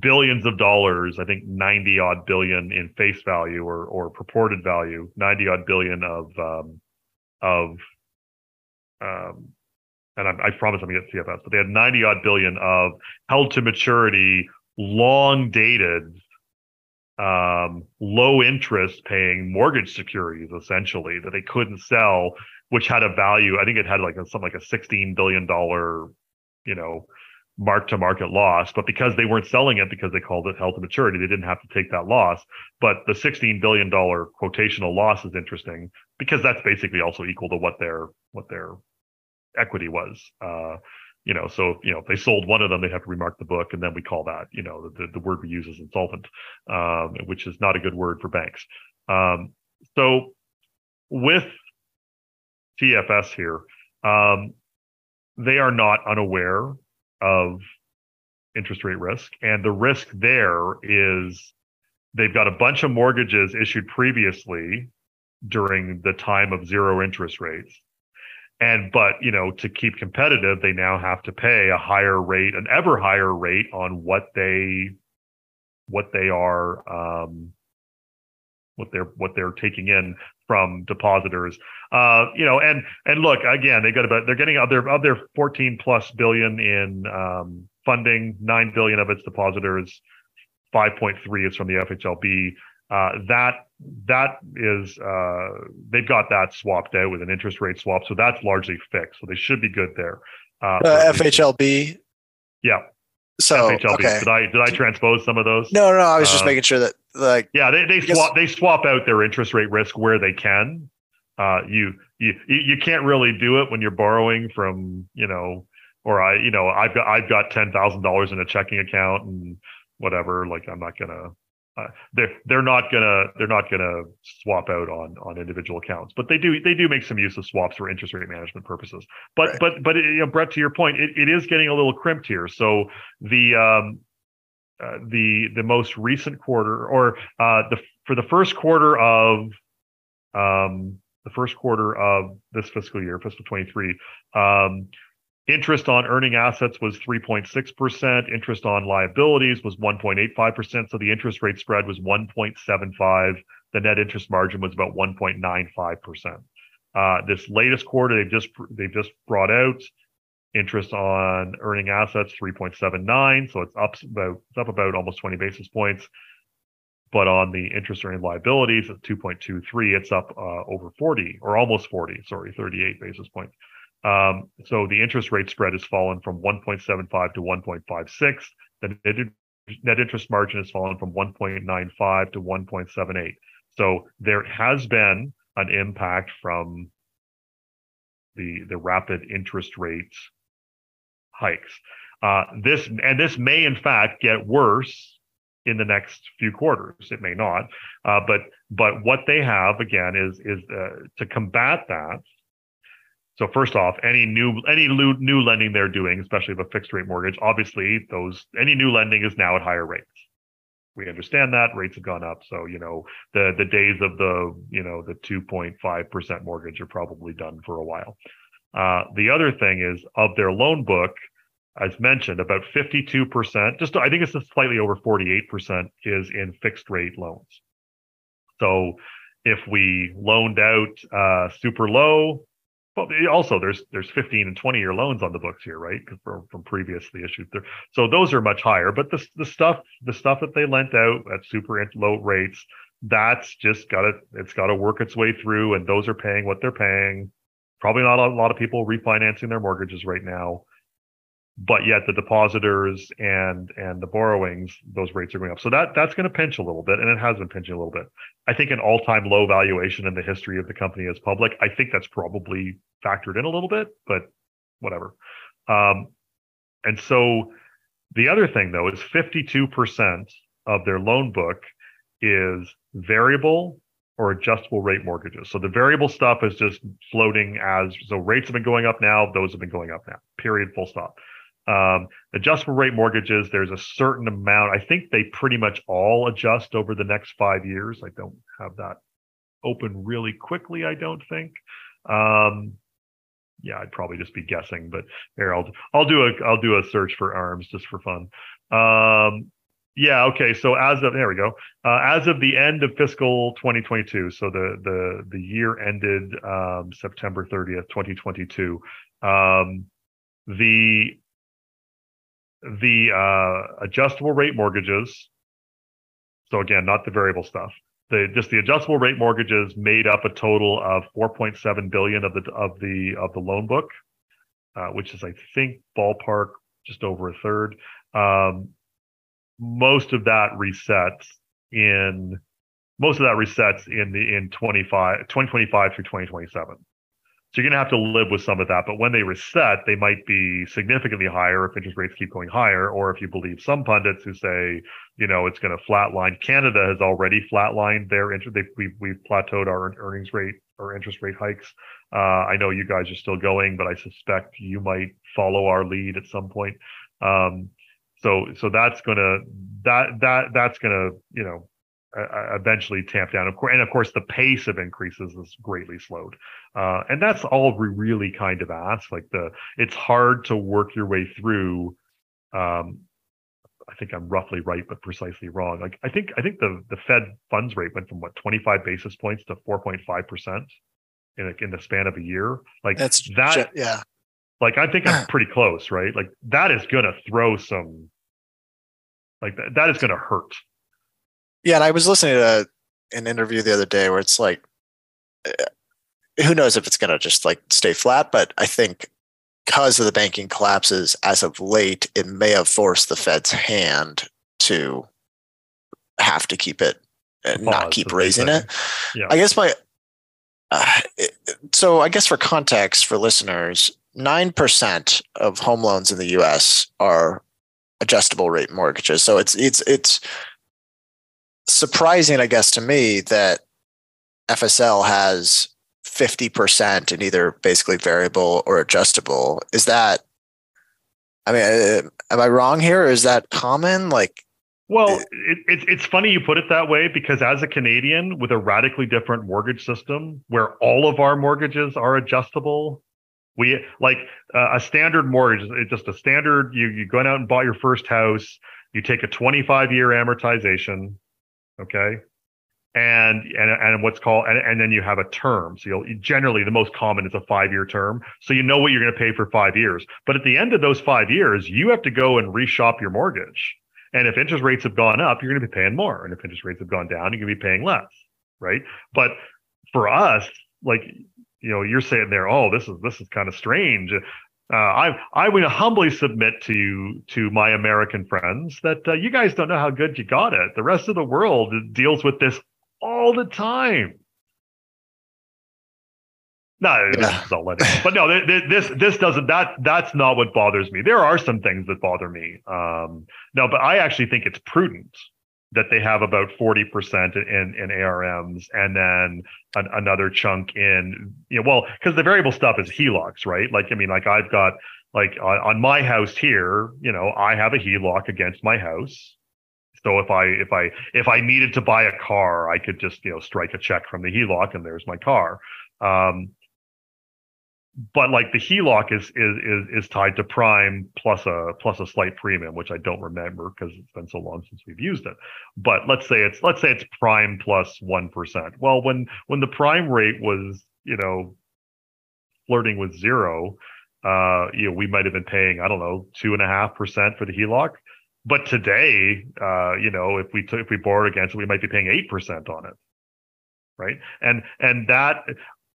billions of dollars, I think 90 odd billion in face value or, or purported value, 90 odd billion of, um, of, um, and I, I promise I'm going to get TFS, but they had 90 odd billion of held to maturity long dated um, low interest paying mortgage securities essentially that they couldn't sell, which had a value. I think it had like a, something like a $16 billion, you know, mark to market loss. But because they weren't selling it because they called it held to maturity, they didn't have to take that loss. But the $16 billion quotational loss is interesting because that's basically also equal to what their, what their equity was. Uh, you know, so you know, if they sold one of them, they have to remark the book, and then we call that, you know, the, the word we use is insolvent, um, which is not a good word for banks. Um, so with TFS here, um, they are not unaware of interest rate risk, and the risk there is they've got a bunch of mortgages issued previously during the time of zero interest rates and but you know to keep competitive they now have to pay a higher rate an ever higher rate on what they what they are um what they're what they're taking in from depositors. Uh you know and and look again they got about they're getting of their of their 14 plus billion in um funding 9 billion of its depositors 5.3 is from the FHLB uh, that that is uh, they've got that swapped out with an interest rate swap, so that's largely fixed. So they should be good there. Uh, uh FHLB. Yeah. So FHLB. Okay. Did I did I transpose some of those? No, no. I was just uh, making sure that like yeah, they they swap they swap out their interest rate risk where they can. Uh, you you you can't really do it when you're borrowing from you know or I you know I've got I've got ten thousand dollars in a checking account and whatever. Like I'm not gonna uh, they're they're not gonna they're not gonna swap out on on individual accounts, but they do they do make some use of swaps for interest rate management purposes. But right. but but you know, Brett, to your point, it, it is getting a little crimped here. So the um, uh, the the most recent quarter or uh, the for the first quarter of um, the first quarter of this fiscal year, fiscal 23, um, interest on earning assets was 3.6%. Interest on liabilities was 1.85%. So the interest rate spread was 1.75. The net interest margin was about 1.95%. Uh, this latest quarter, they've just they've just brought out interest on earning assets 3.79, so it's up about it's up about almost 20 basis points. But on the interest earning liabilities at 2.23, it's up uh, over 40 or almost 40, sorry, 38 basis points. Um, so the interest rate spread has fallen from 1.75 to 1.56. The net interest margin has fallen from 1.95 to 1.78. So there has been an impact from the the rapid interest rates hikes. Uh, this and this may in fact get worse in the next few quarters. It may not, uh, but but what they have again is is uh, to combat that. So first off, any new any new lending they're doing, especially a fixed rate mortgage, obviously those any new lending is now at higher rates we understand that rates have gone up. So, you know, the, the days of the, you know, the 2.5% mortgage are probably done for a while. Uh, the other thing is of their loan book, as mentioned, about 52%, just I think it's slightly over 48% is in fixed rate loans. So if we loaned out uh, super low, well, also there's there's 15 and 20 year loans on the books here, right? From, from previously issued, there. so those are much higher. But the the stuff the stuff that they lent out at super low rates, that's just got to it's got to work its way through, and those are paying what they're paying. Probably not a lot of people refinancing their mortgages right now but yet the depositors and and the borrowings those rates are going up so that that's going to pinch a little bit and it has been pinching a little bit i think an all-time low valuation in the history of the company as public i think that's probably factored in a little bit but whatever um, and so the other thing though is 52% of their loan book is variable or adjustable rate mortgages. So the variable stuff is just floating as so rates have been going up now, those have been going up now. Period, full stop. Um, adjustable rate mortgages, there's a certain amount. I think they pretty much all adjust over the next five years. I don't have that open really quickly. I don't think. Um, yeah, I'd probably just be guessing, but here I'll I'll do a I'll do a search for arms just for fun. Um, yeah, okay. So as of there we go. Uh, as of the end of fiscal 2022, so the the the year ended um, September 30th, 2022. Um, the the uh, adjustable rate mortgages. So again, not the variable stuff. The just the adjustable rate mortgages made up a total of 4.7 billion of the of the of the loan book, uh, which is I think ballpark just over a third. Um, most of that resets in most of that resets in the in 25 2025 through 2027 so you're going to have to live with some of that. But when they reset, they might be significantly higher if interest rates keep going higher, or if you believe some pundits who say, you know, it's going to flatline. Canada has already flatlined their interest. We've, we've plateaued our earnings rate or interest rate hikes. Uh, I know you guys are still going, but I suspect you might follow our lead at some point. Um, so, so that's to, that, that, that's to, you know, uh, eventually tamp down. Of course, and of course, the pace of increases is greatly slowed, uh, and that's all we really kind of ask. Like the, it's hard to work your way through. Um, I think I'm roughly right, but precisely wrong. Like I think I think the the Fed funds rate went from what 25 basis points to 4.5 percent in a, in the span of a year. Like that's that. Yeah. Like I think I'm pretty close, right? Like that is to throw some. Like that, that is going to hurt yeah, and I was listening to an interview the other day where it's like, uh, who knows if it's going to just like stay flat, but I think because of the banking collapses as of late, it may have forced the Fed's hand to have to keep it and not keep raising it. Yeah. I guess my uh, so I guess for context for listeners, nine percent of home loans in the U.S. are adjustable rate mortgages. So it's it's it's surprising, I guess, to me that FSL has 50% in either basically variable or adjustable. Is that, I mean, uh, am I wrong here? Or is that common? Like, Well, it, it's it's funny you put it that way because as a Canadian with a radically different mortgage system where all of our mortgages are adjustable, we like uh, a standard mortgage. It's just a standard. You you go out and bought your first house. You take a 25 year amortization, okay, and and and what's called and, and then you have a term. So you'll generally the most common is a five year term. So you know what you're going to pay for five years. But at the end of those five years, you have to go and reshop your mortgage. And if interest rates have gone up, you're going to be paying more. And if interest rates have gone down, you're going to be paying less, right? But for us, like you know, you're saying there, oh, this is this is kind of strange. Uh, I I would humbly submit to you, to my American friends that uh, you guys don't know how good you got it. The rest of the world deals with this all the time. No, yeah. don't let it. But no, this this doesn't. That that's not what bothers me. There are some things that bother me. Um, no, but I actually think it's prudent that they have about forty percent in in ARMs, and then an, another chunk in you know, well, because the variable stuff is HELOCs, right? Like I mean, like I've got like on, on my house here, you know, I have a HELOC against my house. So if I if I if I needed to buy a car, I could just you know strike a check from the HELOC and there's my car. Um, but like the HELOC is is is is tied to prime plus a plus a slight premium, which I don't remember because it's been so long since we've used it. But let's say it's let's say it's prime plus one percent. Well, when when the prime rate was you know flirting with zero, uh, you know we might have been paying I don't know two and a half percent for the HELOC. But today, uh, you know, if we took if we borrowed against it, we might be paying eight percent on it right and and that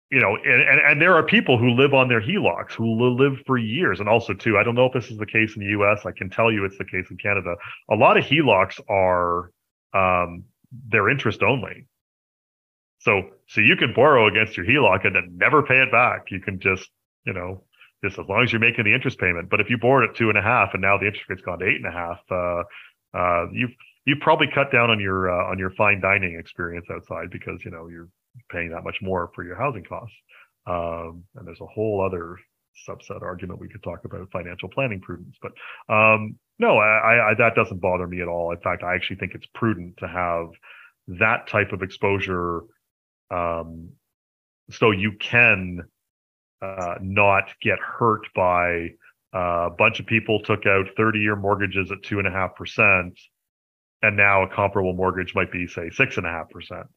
you know, and, and, and there are people who live on their HELOCs who live for years. And also, too, I don't know if this is the case in the US. I can tell you it's the case in Canada. A lot of HELOCs are um, they're interest only. So so you can borrow against your HELOC and then never pay it back. You can just, you know, just as long as you're making the interest payment. But if you borrowed at two and a half and now the interest rate's gone to eight and a half, uh, uh, you've you've probably cut down on your uh, on your fine dining experience outside because you know you're paying that much more for your housing costs. Um, and there's a whole other subset argument we could talk about financial planning prudence. But um, no, I, I, that doesn't bother me at all. In fact, I actually think it's prudent to have that type of exposure um, so you can uh, not get hurt by uh, a bunch of people took out 30 year mortgages at two and a half percent and now a comparable mortgage might be say six and a half percent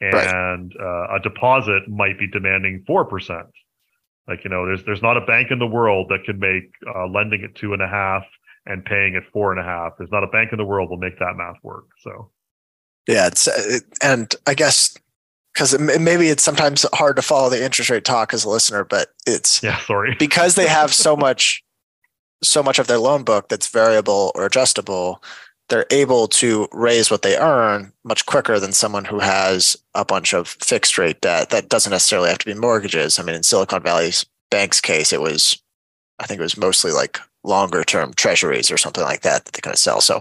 and right. uh, a deposit might be demanding four percent. Like you know, there's there's not a bank in the world that can make uh, lending at two and a half and paying at four and a half. There's not a bank in the world will make that math work. So, yeah, it's uh, and I guess because it, maybe it's sometimes hard to follow the interest rate talk as a listener, but it's yeah, sorry because they have so much so much of their loan book that's variable or adjustable they're able to raise what they earn much quicker than someone who has a bunch of fixed rate debt that doesn't necessarily have to be mortgages. I mean, in Silicon Valley's Bank's case, it was, I think it was mostly like longer term treasuries or something like that that they kind of sell. So,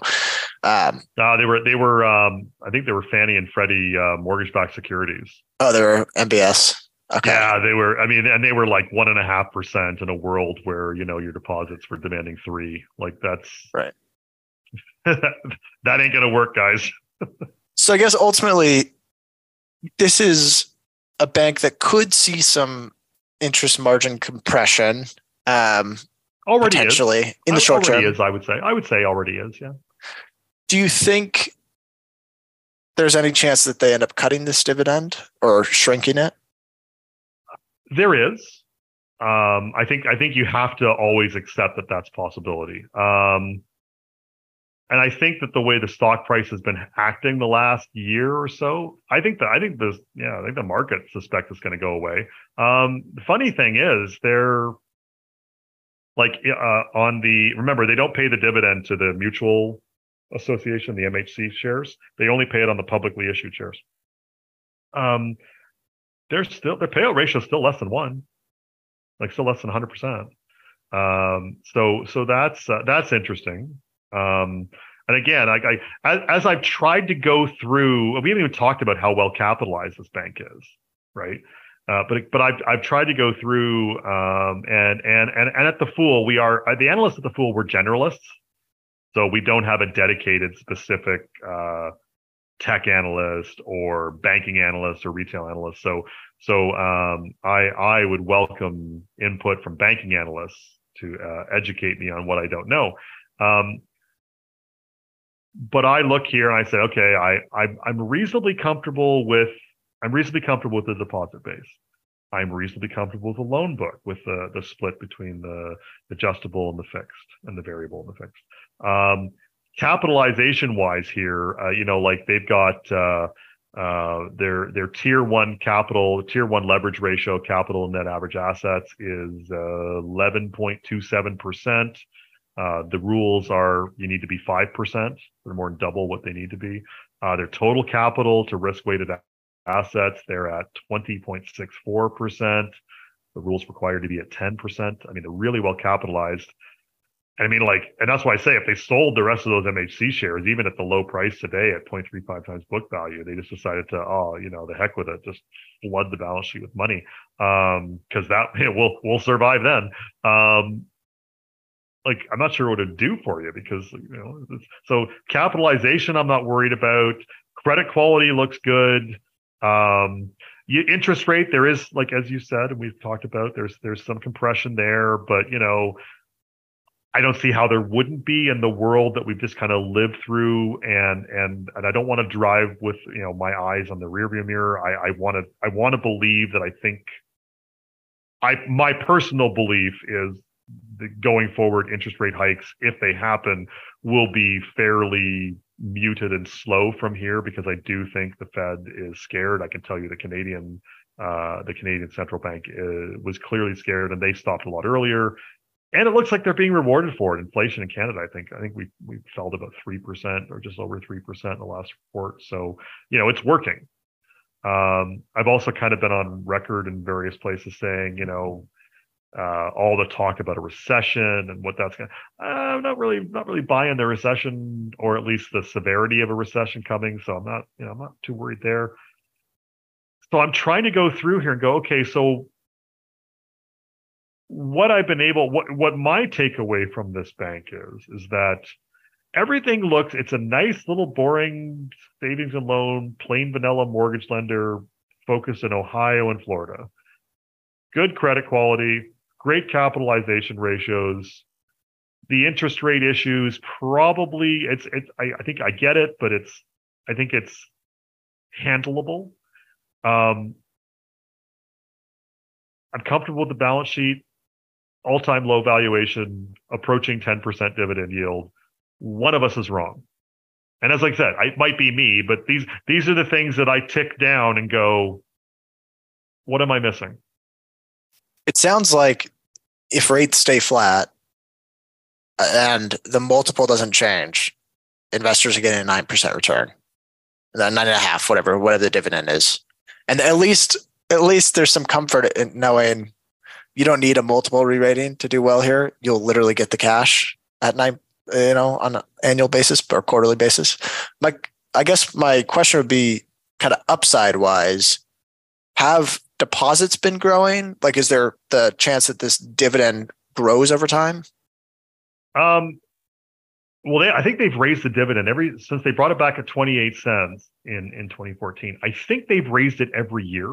um, uh, they were, they were, um, I think they were Fannie and Freddie uh, mortgage backed securities. Oh, they were MBS. Okay. Yeah, they were. I mean, and they were like one and a half percent in a world where you know your deposits were demanding three. Like that's right. that ain't gonna work, guys. so I guess ultimately, this is a bank that could see some interest margin compression. Um, already potentially is. in the short term. Is I would say. I would say already is. Yeah. Do you think there's any chance that they end up cutting this dividend or shrinking it? There is. Um, I think I think you have to always accept that that's possibility. Um, and I think that the way the stock price has been acting the last year or so, I think that I think this, yeah, I think the market suspect it's going to go away. Um, the funny thing is, they're like uh, on the remember they don't pay the dividend to the mutual association, the MHC shares. They only pay it on the publicly issued shares. Um, they're still their payout ratio is still less than one, like still less than 100 percent. Um, so so that's uh, that's interesting. Um, and again, I, I as, I've tried to go through, we haven't even talked about how well capitalized this bank is, right? Uh, but but I've I've tried to go through um, and and and and at the Fool we are uh, the analysts at the Fool we're generalists, So we don't have a dedicated specific uh, tech analyst or banking analyst or retail analyst. So so um, I I would welcome input from banking analysts to uh, educate me on what I don't know. Um, but I look here and I say, okay, I, I I'm reasonably comfortable with I'm reasonably comfortable with the deposit base. I'm reasonably comfortable with the loan book, with the the split between the adjustable and the fixed, and the variable and the fixed. Um, capitalization wise, here, uh, you know, like they've got uh, uh, their their tier one capital, tier one leverage ratio, capital and net average assets is 11.27 uh, percent. Uh, the rules are you need to be 5%. They're more than double what they need to be. Uh, their total capital to risk weighted assets, they're at 20.64%. The rules require to be at 10%. I mean, they're really well capitalized. And I mean, like, and that's why I say if they sold the rest of those MHC shares, even at the low price today at 0.35 times book value, they just decided to, oh, you know, the heck with it, just flood the balance sheet with money. Um, cause that you know, we'll, we'll survive then. Um, like I'm not sure what to do for you because you know so capitalization I'm not worried about. Credit quality looks good. Um interest rate there is like as you said and we've talked about there's there's some compression there but you know I don't see how there wouldn't be in the world that we've just kind of lived through and and and I don't want to drive with you know my eyes on the rearview mirror. I I want to I want to believe that I think I my personal belief is the going forward interest rate hikes, if they happen, will be fairly muted and slow from here because I do think the Fed is scared. I can tell you the Canadian uh, the Canadian central bank uh, was clearly scared and they stopped a lot earlier. And it looks like they're being rewarded for it. Inflation in Canada, I think, I think we we fell to about three percent or just over three percent in the last report. So you know it's working. Um, I've also kind of been on record in various places saying, you know, uh, all the talk about a recession and what that's going. to I'm not really not really buying the recession or at least the severity of a recession coming. So I'm not you know I'm not too worried there. So I'm trying to go through here and go okay. So what I've been able what what my takeaway from this bank is is that everything looks it's a nice little boring savings and loan plain vanilla mortgage lender focused in Ohio and Florida. Good credit quality, great capitalization ratios. The interest rate issues probably it's it's I, I think I get it, but it's I think it's handleable. Um, I'm comfortable with the balance sheet, all time low valuation, approaching 10% dividend yield. One of us is wrong. And as I said, it might be me, but these these are the things that I tick down and go, what am I missing? It sounds like if rates stay flat uh, and the multiple doesn't change, investors are getting a nine percent return, uh, nine and a half, whatever, whatever the dividend is, and at least at least there's some comfort in knowing you don't need a multiple re-rating to do well here. You'll literally get the cash at nine, you know, on an annual basis or quarterly basis. My, I guess my question would be kind of upside wise. Have deposits been growing? Like, is there the chance that this dividend grows over time? Um, well, they, I think they've raised the dividend every since they brought it back at 28 cents in in 2014. I think they've raised it every year.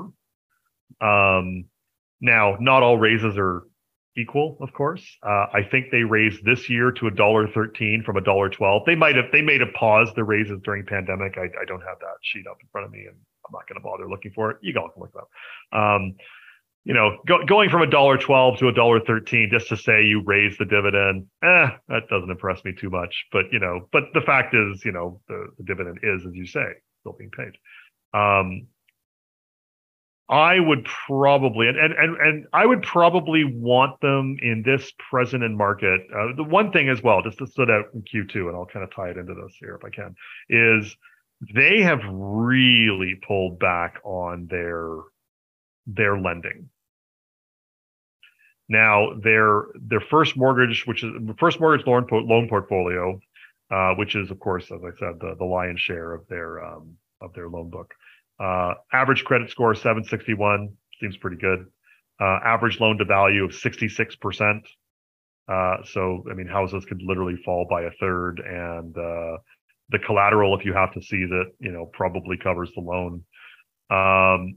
Um, now, not all raises are equal, of course. Uh, I think they raised this year to a dollar thirteen from a dollar twelve. They might have they made a pause the raises during pandemic. I, I don't have that sheet up in front of me, and I'm not going to bother looking for it. You all can look it up. Um, you know, go, going from a dollar twelve to a dollar thirteen just to say you raise the dividend, eh, that doesn't impress me too much. But you know, but the fact is, you know, the, the dividend is, as you say, still being paid. Um, I would probably and, and and I would probably want them in this present and market. Uh, the one thing as well, just to stood out in Q2, and I'll kind of tie it into this here if I can, is they have really pulled back on their their lending. Now, their their first mortgage, which is first mortgage loan loan portfolio, uh, which is of course, as I said, the, the lion's share of their um, of their loan book. Uh, average credit score 761 seems pretty good. Uh, average loan to value of 66 percent. Uh, so, I mean, houses could literally fall by a third, and uh, the collateral, if you have to see that, you know, probably covers the loan. Um,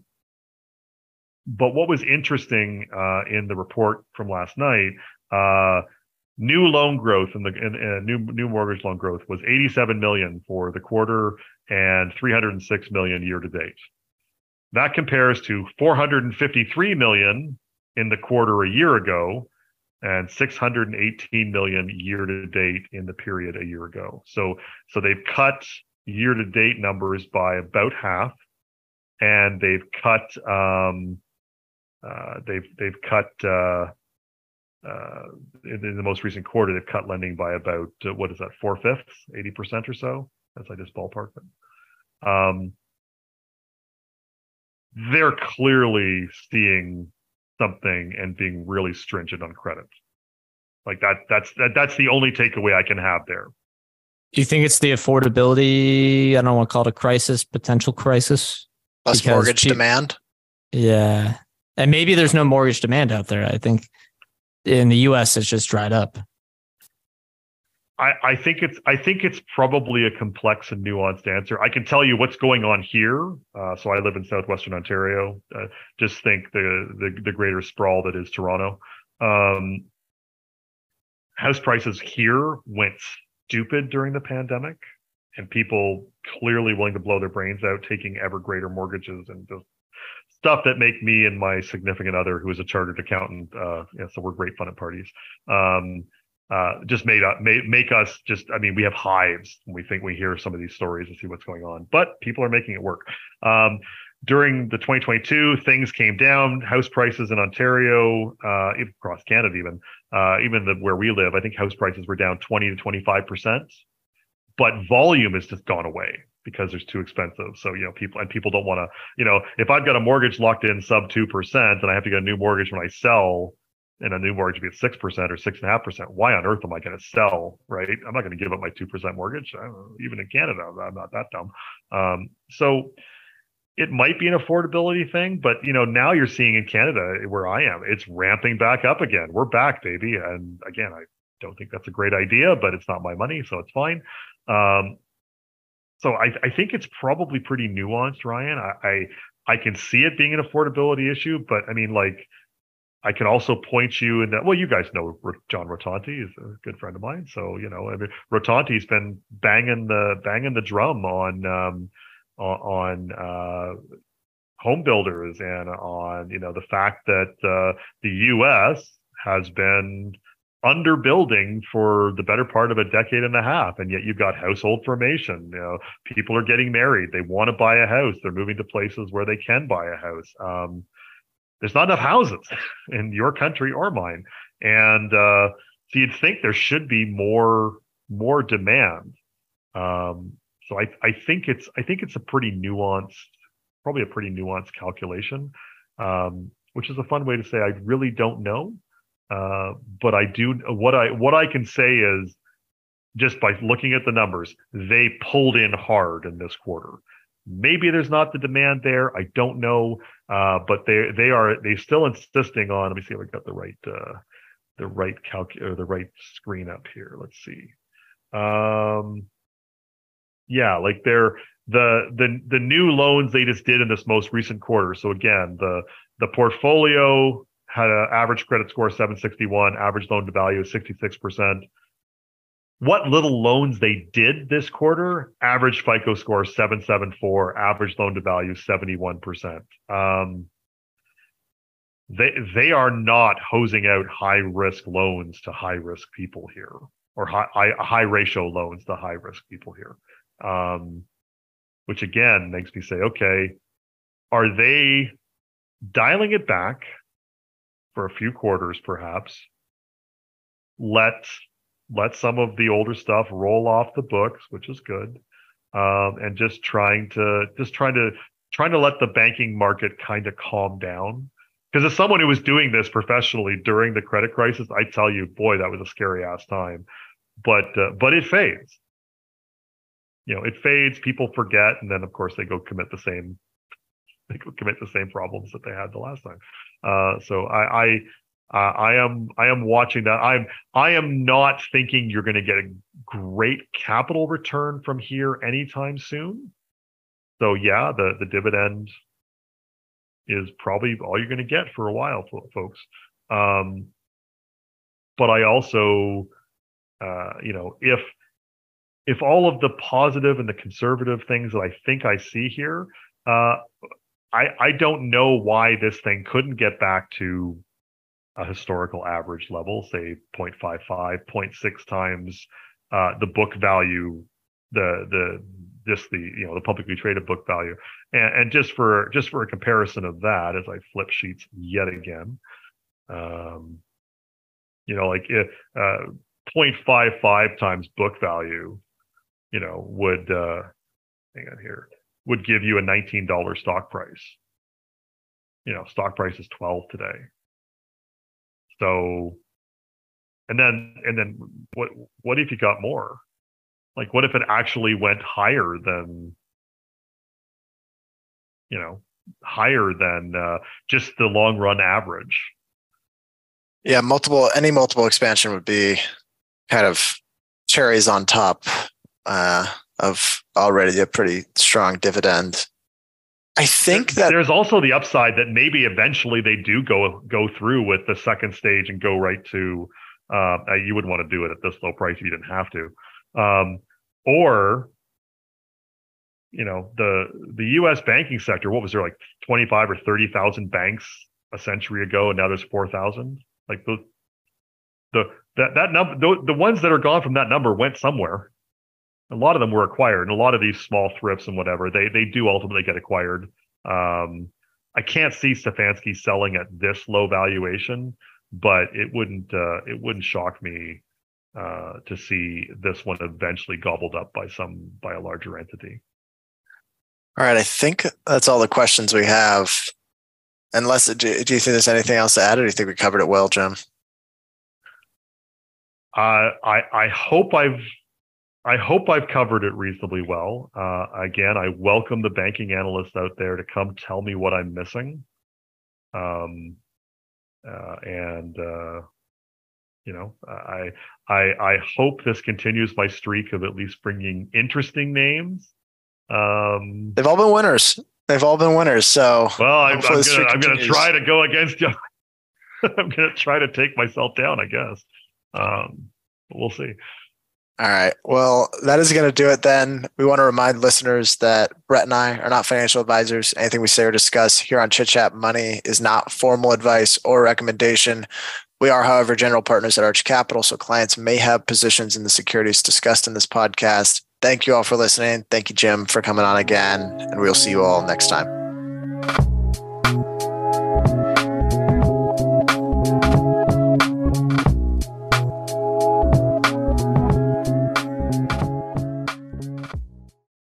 but what was interesting uh, in the report from last night, uh, new loan growth and the in, in new new mortgage loan growth was 87 million for the quarter and 306 million year to date. That compares to 453 million in the quarter a year ago and 618 million year to date in the period a year ago. So so they've cut year to date numbers by about half and they've cut um, uh, they've they've cut uh, uh, in, in, the most recent quarter they've cut lending by about uh, what is that four fifths, eighty percent or so. That's I just ballpark it. Um, they're clearly seeing something and being really stringent on credit. Like that, that's that, that's the only takeaway I can have there. Do you think it's the affordability? I don't want to call it a crisis, potential crisis. Less mortgage cheap, demand. Yeah, and maybe there's no mortgage demand out there. I think in the U.S. it's just dried up. I, think it's I think it's probably a complex and nuanced answer. I can tell you what's going on here. Uh, so I live in southwestern Ontario. Uh, just think the, the, the greater sprawl that is Toronto. Um, house prices here went stupid during the pandemic, and people clearly willing to blow their brains out, taking ever greater mortgages and just stuff that make me and my significant other, who is a chartered accountant, uh, yeah, so we're great fun at parties. Um, uh, just made, up, made make us just i mean we have hives when we think we hear some of these stories and see what's going on but people are making it work. Um, during the 2022 things came down. House prices in ontario uh, across canada even uh, even the, where we live i think house prices were down 20 to 25 percent but volume has just gone away because there's too expensive. So you know people and people don't want to you know if i've got a mortgage locked in sub 2% and i have to get a new mortgage when i sell and a new mortgage would be at six percent or six and a half percent. Why on earth am I going to sell? Right? I'm not going to give up my two percent mortgage. even in Canada, I'm not that dumb. Um, so it might be an affordability thing, but you know now you're seeing in Canada where I am, it's ramping back up again. We're back, baby. And again, I don't think that's a great idea, but it's not my money, so it's fine. Um, so I, I, think it's probably pretty nuanced, Ryan. I, I I can see it being an affordability issue, but I mean, like I can also point you in that. Well, you guys know John Rotonti is a good friend of mine, so you know, I mean, Rotonti's been banging the banging the drum on um, on uh, home builders and on you know the fact that uh, the U.S. has been underbuilding for the better part of a decade and a half and yet you've got household formation you know people are getting married they want to buy a house they're moving to places where they can buy a house um, there's not enough houses in your country or mine. And uh, so you'd think there should be more more demand. Um, so I, I think it's I think it's a pretty nuanced, probably a pretty nuanced calculation, um, which is a fun way to say I really don't know. Uh, but I do what I what I can say is just by looking at the numbers, they pulled in hard in this quarter. Maybe there's not the demand there. I don't know. Uh, but they they are they still insisting on. Let me see if I got the right uh, the right calc or the right screen up here. Let's see. Um, yeah, like they're the the the new loans they just did in this most recent quarter. So again, the the portfolio had an average credit score 761, average loan to value 66 percent what little loans they did this quarter, average FICO score 774, average loan to value 71%. Um, they they are not hosing out high risk loans to high risk people here, or high high, high ratio loans to high risk people here. Um, which again makes me say, okay, are they dialing it back for a few quarters, perhaps? Let let some of the older stuff roll off the books, which is good, um, and just trying to just trying to trying to let the banking market kind of calm down. Because as someone who was doing this professionally during the credit crisis, I tell you, boy, that was a scary ass time. But uh, but it fades. You know, it fades. People forget, and then of course they go commit the same they go commit the same problems that they had the last time. Uh, so I, I I am I am watching that. I'm I am not thinking you're going to get a great capital return from here anytime soon. So yeah, the the dividend is probably all you're going to get for a while, folks. Um, but I also, uh, you know, if if all of the positive and the conservative things that I think I see here, uh, I I don't know why this thing couldn't get back to a historical average level, say 0.55, 0.6 times uh, the book value, the the just the you know the publicly traded book value, and, and just for just for a comparison of that, as I flip sheets yet again, um, you know, like if, uh, 0.55 times book value, you know, would uh, hang on here would give you a $19 stock price. You know, stock price is 12 today. So, and then, and then what, what if you got more? Like, what if it actually went higher than, you know, higher than uh, just the long run average? Yeah, multiple, any multiple expansion would be kind of cherries on top uh, of already a pretty strong dividend. I think that there's also the upside that maybe eventually they do go go through with the second stage and go right to. Uh, you wouldn't want to do it at this low price if you didn't have to, um, or you know the the U.S. banking sector. What was there like twenty five or thirty thousand banks a century ago, and now there's four thousand. Like the the that that number the, the ones that are gone from that number went somewhere a lot of them were acquired, and a lot of these small thrifts and whatever they they do ultimately get acquired. Um, I can't see Stefanski selling at this low valuation, but it wouldn't uh, it wouldn't shock me uh, to see this one eventually gobbled up by some by a larger entity. All right, I think that's all the questions we have. Unless, do, do you think there's anything else to add, or do you think we covered it well, Jim? Uh, I I hope I've I hope I've covered it reasonably well. Uh, again, I welcome the banking analysts out there to come tell me what I'm missing. Um, uh, and uh, you know, I I I hope this continues my streak of at least bringing interesting names. Um, They've all been winners. They've all been winners. So well, I'm, I'm gonna I'm gonna try to go against you. I'm gonna try to take myself down, I guess. Um, we'll see. All right. Well, that is going to do it then. We want to remind listeners that Brett and I are not financial advisors. Anything we say or discuss here on Chit Chat Money is not formal advice or recommendation. We are, however, general partners at Arch Capital, so clients may have positions in the securities discussed in this podcast. Thank you all for listening. Thank you, Jim, for coming on again, and we'll see you all next time.